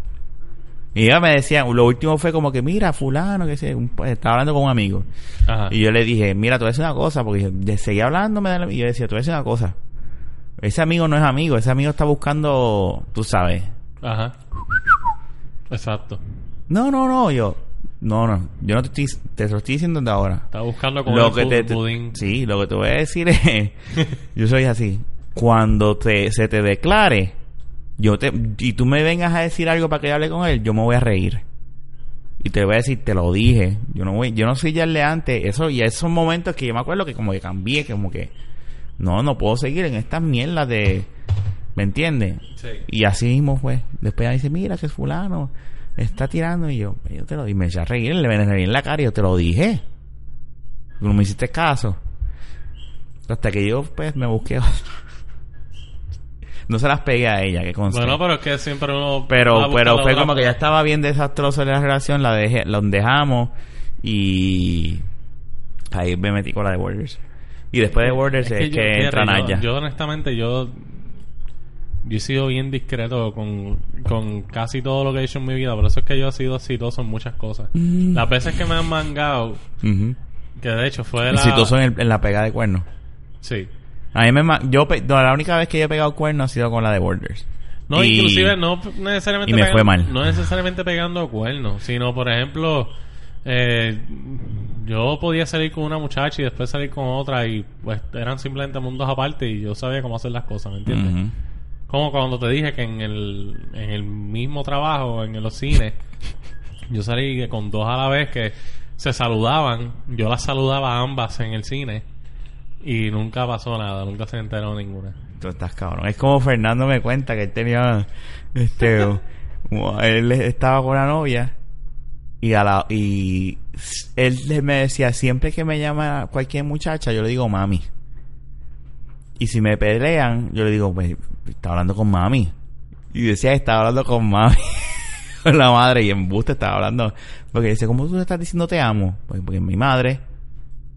Y ella me decía, lo último fue como que, mira, fulano, que se, un- pues, estaba hablando con un amigo. Ajá. Y yo le dije, mira, a decir una cosa, porque yo seguía hablándome de la- y yo decía, a decir una cosa. Ese amigo no es amigo, ese amigo está buscando, tú sabes. Ajá. Exacto. No, no, no, yo, no, no, yo no te estoy, te lo estoy diciendo de ahora. Está buscando con Lo que te, pudín. sí, lo que te voy a decir es, yo soy así. Cuando te, se te declare, yo te, y tú me vengas a decir algo para que yo hable con él, yo me voy a reír. Y te voy a decir, te lo dije. Yo no voy, yo no soy ya antes. Eso, y esos momentos que yo me acuerdo que como que cambié, como que, no, no puedo seguir en estas mierdas de, ¿me entiendes? Sí. Y así mismo fue. Después ella dice, mira que es fulano, está tirando. Y yo, yo te lo dije, me eché a reír, le reí en la cara y yo te lo dije. Tú no me hiciste caso. Hasta que yo, pues, me busqué. no se las pegué a ella, que conste. Bueno, pero es que siempre uno. pero, pero fue como que ya estaba bien desastroso la relación, la dejé, la dejamos y ahí me metí con la de Borders. Y después de Borders es, que, fíjate, entra yo- Naya. Yo, honestamente, yo. Yo he sido bien discreto con, con casi todo lo que he hecho en mi vida. Por eso es que yo he sido exitoso en muchas cosas. Mm. Las veces que me han mangado, que de hecho fue la. Exitoso en, el- en la pegada de cuernos. Sí. A mí me yo la única vez que yo he pegado cuerno ha sido con la de Borders. No, Y- inclusive no necesariamente y me pegan- fue mal. no necesariamente pegando cuernos, sino por ejemplo eh, yo podía salir con una muchacha y después salir con otra y pues eran simplemente mundos aparte y yo sabía cómo hacer las cosas, ¿me entiendes? Ujú. Como cuando te dije que en el, en el mismo trabajo, en los cines, yo salí con dos a la vez que se saludaban, yo las saludaba a ambas en el cine y nunca pasó nada, nunca se enteró ninguna. Tú estás cabrón. Es como Fernando me cuenta que él tenía este él estaba con una novia y a la y él me decía siempre que me llama cualquier muchacha yo le digo mami. Y si me pelean, yo le digo, pues, está hablando con mami. Y decía, estaba hablando con mami. con la madre. Y en buste estaba hablando. Porque dice, ¿cómo tú le estás diciendo te amo? Pues porque es mi madre.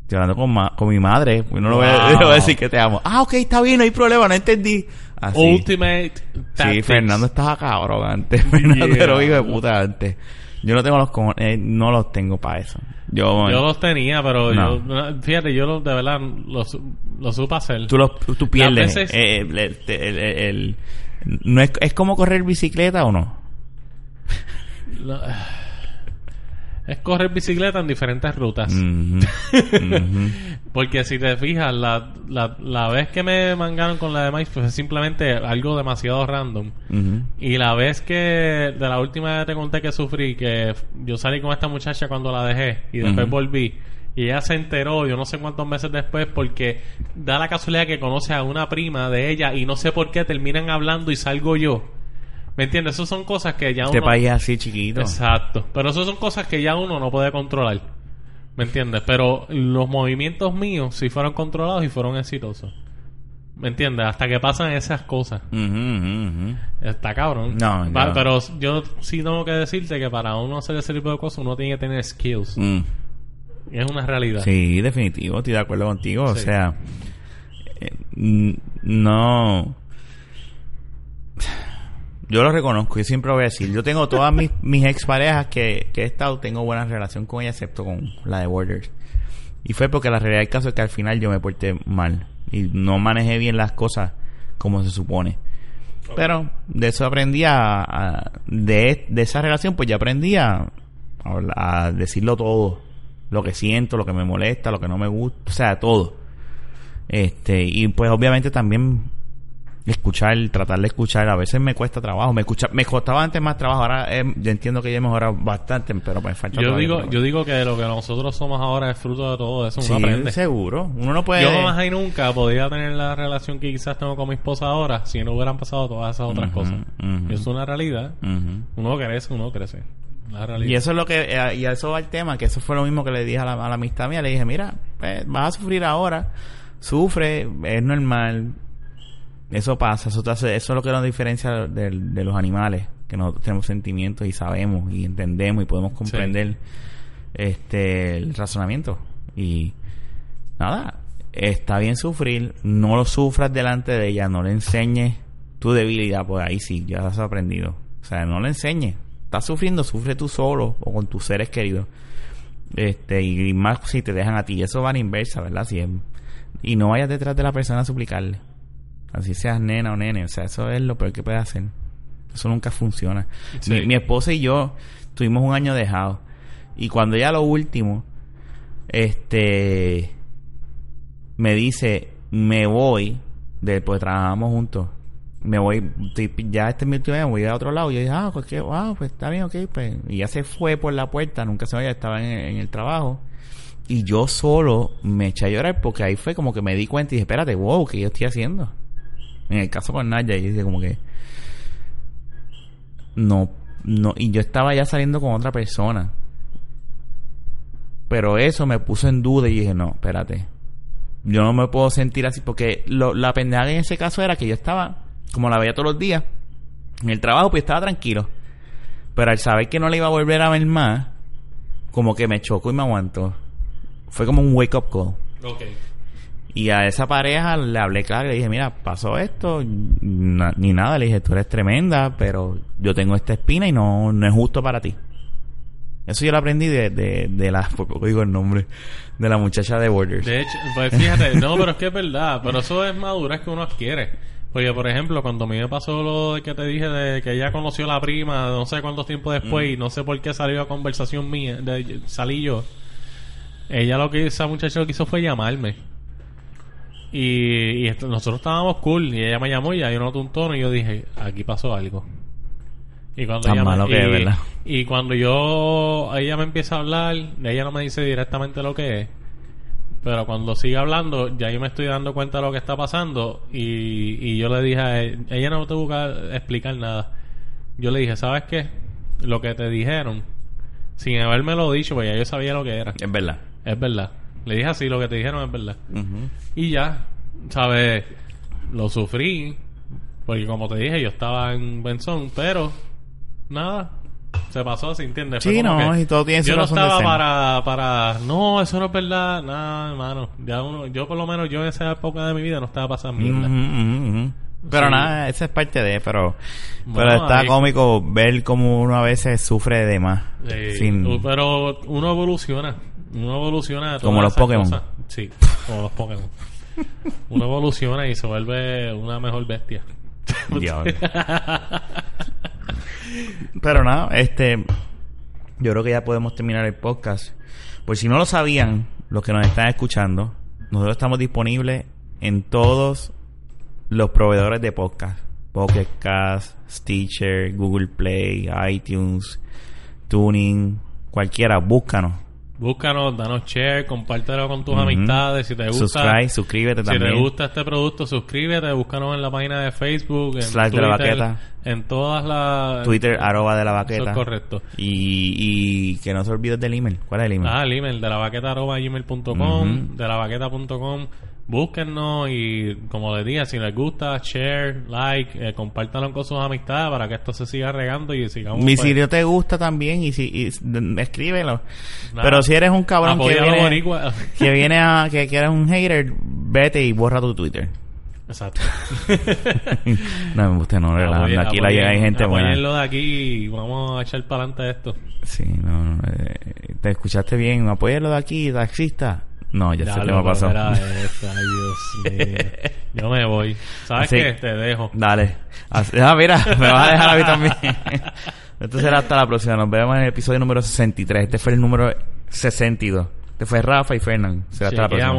Estoy hablando con, ma- con mi madre. pues no le voy, a, Wow. le voy a decir que te amo. Ah, ok, está bien, no hay problema, no entendí. Así. Ultimate Sí, Tactics. Fernando estaba cabrón antes. Fernando Yeah. era hijo de puta antes. Yo no tengo los eh, no los tengo para eso. Yo, Yo los tenía, pero No. yo, fíjate, yo lo- de verdad lo, su- lo supe hacer. tú los, tú pierdes. veces- eh, el, el- el- el- no es, es como correr bicicleta o no. Es correr bicicleta en diferentes rutas. Porque si te fijas, la, la, la vez que me mangaron con la de Mike fue simplemente algo demasiado random. Y la vez que, de la última vez te conté que sufrí, que yo salí con esta muchacha cuando la dejé y después volví. Y ella se enteró, yo no sé cuántos meses después, porque da la casualidad que conoce a una prima de ella y no sé por qué terminan hablando y salgo yo. ¿Me entiendes? Esas son cosas que ya Este uno... país es así chiquito. Exacto. Pero eso son cosas que ya uno no puede controlar. ¿Me entiendes? Pero los movimientos míos sí fueron controlados y fueron exitosos. ¿Me entiendes? Hasta que pasan esas cosas. Está cabrón. No, no. Pero yo sí tengo que decirte que para uno hacer ese tipo de cosas uno tiene que tener skills. Mm. Es una realidad. Sí, definitivo, estoy de acuerdo contigo. O sea, eh, no. Yo lo reconozco, yo siempre lo voy a decir. Yo tengo todas mis, mis exparejas que, que he estado, tengo buena relación con ellas, excepto con la de Borders. Y fue porque la realidad del caso es que al final yo me porté mal y no manejé bien las cosas como se supone. Pero de eso aprendí a, a- de, de esa relación, pues ya aprendí a, a decirlo todo. Lo que siento, lo que me molesta, lo que no me gusta, o sea, todo. Este, y pues obviamente también escuchar, tratar de escuchar, a veces me cuesta trabajo, me escucha, me costaba antes más trabajo, ahora eh, yo entiendo que ya he mejorado bastante, pero me falta Yo digo, yo digo que lo que nosotros somos ahora es fruto de todo eso. Uno sí, aprende. seguro, uno no puede Yo jamás y nunca podía tener la relación que quizás tengo con mi esposa ahora si no hubieran pasado todas esas otras cosas. Y Es una realidad. Ujú. Uno crece, uno crece. Y eso es lo que, eh, y a eso va el tema, que eso fue lo mismo que le dije a la, a la amistad mía. Le dije, mira, pues, vas a sufrir ahora, sufre, es normal, eso pasa, eso, te hace- eso es lo que nos diferencia de, de los animales, que nosotros tenemos sentimientos y sabemos y entendemos y podemos comprender este el razonamiento. Y nada, está bien sufrir, no lo sufras delante de ella, no le enseñes tu debilidad, pues ahí sí, ya has aprendido. O sea, no le enseñes. Estás sufriendo, sufre tú solo o con tus seres queridos. Este, y más si te dejan a ti. Eso va a la inversa, ¿verdad? Si es- y no vayas detrás de la persona a suplicarle. Así seas nena o nene. O sea, eso es lo peor que puedes hacer. Eso nunca funciona. Sí. Mi, mi esposa y yo tuvimos un año dejados. Y cuando ya lo último, este, me dice, me voy, de, pues trabajamos juntos. Me voy, ya este es mi último año, voy a otro lado. Y yo dije, ah, pues, qué, ah, pues está bien, ok. Pues. Y ya se fue por la puerta, nunca se vaya, estaba en, en el trabajo. Y yo solo me eché a llorar porque ahí fue como que me di cuenta y dije, espérate, wow, ¿qué yo estoy haciendo? En el caso con Naya, y dije como que no, no, y yo estaba ya saliendo con otra persona. Pero eso me puso en duda y dije, no, espérate. Yo no me puedo sentir así porque lo, la pendeja en ese caso era que yo estaba, como la veía todos los días, en el trabajo, pues estaba tranquilo. Pero al saber que no le iba a volver a ver más, como que me chocó y me aguantó. Fue como un wake up call. Y a esa pareja le hablé claro y le dije, mira, pasó esto, na- ni nada, le dije, tú eres tremenda, pero yo tengo esta espina y no, no es justo para ti. Eso yo lo aprendí de, de, de la, digo el nombre, de la muchacha de Borders. De hecho, pues fíjate, no, pero es que es verdad. Pero eso es madurez que uno adquiere. Porque, por ejemplo, cuando a mí me pasó lo que te dije de que ella conoció a la prima no sé cuántos tiempos después y no sé por qué salió a conversación mía, de, salí yo. Ella lo que esa muchacha lo que hizo fue llamarme. Y, y esto- nosotros estábamos cool y ella me llamó y ahí yo noté un tono y yo dije, aquí pasó algo. Y cuando Tan ella me- malo que y, es, ¿verdad? y cuando yo ella me empieza a hablar, ella no me dice directamente lo que es. Pero cuando sigue hablando, ya yo me estoy dando cuenta de lo que está pasando. Y, y yo le dije a ella, ella no te busca explicar nada. Yo le dije, ¿sabes qué? Lo que te dijeron, sin habérmelo dicho, pues ya yo sabía lo que era. Es verdad. Es verdad. Le dije así, lo que te dijeron es verdad. Y ya, ¿sabes? Lo sufrí. Porque como te dije, yo estaba en Benzón, pero nada. se pasó así, ¿entiendes? Sí, no, y todo tiene su Yo no razón estaba para, para, no, eso no es verdad, nada, hermano. Ya uno, yo por lo menos, yo en esa época de mi vida no estaba pasando mierda. Pero Sí. nada, esa es parte de, pero, Bueno, pero está ahí- cómico ver cómo uno a veces sufre de más. Sí, sin- Pero uno evoluciona. Uno evoluciona. Como los Pokémon. cosas. Sí, como los Pokémon. uno evoluciona y se vuelve una mejor bestia. Diablo. Pero nada, este. Yo creo que ya podemos terminar el podcast. Por si no lo sabían, los que nos están escuchando, nosotros estamos disponibles en todos los proveedores de podcast: Pocket Cast, Stitcher, Google Play, iTunes, Tuning, cualquiera. Búscanos. Búscanos, danos share, compártelo con tus amistades. Si te gusta, Subscribe, suscríbete si también. te gusta este producto, suscríbete. Búscanos en la página de Facebook, en Slash de Twitter, la Baqueta. en todas las. Twitter, arroba de la Eso baqueta. es correcto. Y, y que no se olviden del email. ¿Cuál es el email? Ah, el email de la baqueta arroba gmail.com, Ujú. de la baqueta.com. Búsquennos y, como les dije, si les gusta, share, like, eh, compártanlo con sus amistades para que esto se siga regando y sigamos. Mi pues, si no te gusta también y si y, escríbelo. Pero si eres un cabrón que viene, que viene a que, que eres un hater, vete y borra tu Twitter. Exacto. no, usted no. Apoyen- aquí la hay gente buena. de aquí y vamos a echar para adelante esto. Sí, no, no, eh, te escuchaste bien. Apóyalo de aquí, taxista. No, ya Ya lo me pasó. ay, Dios mío. Yo me voy. ¿Sabes Así- qué? Te dejo. Dale. Así- Ah, mira, me vas a dejar a mí también. Esto será hasta la próxima. Nos vemos en el episodio número 63. Este fue el número 62. Este fue Rafa y Fernán. Será hasta la próxima.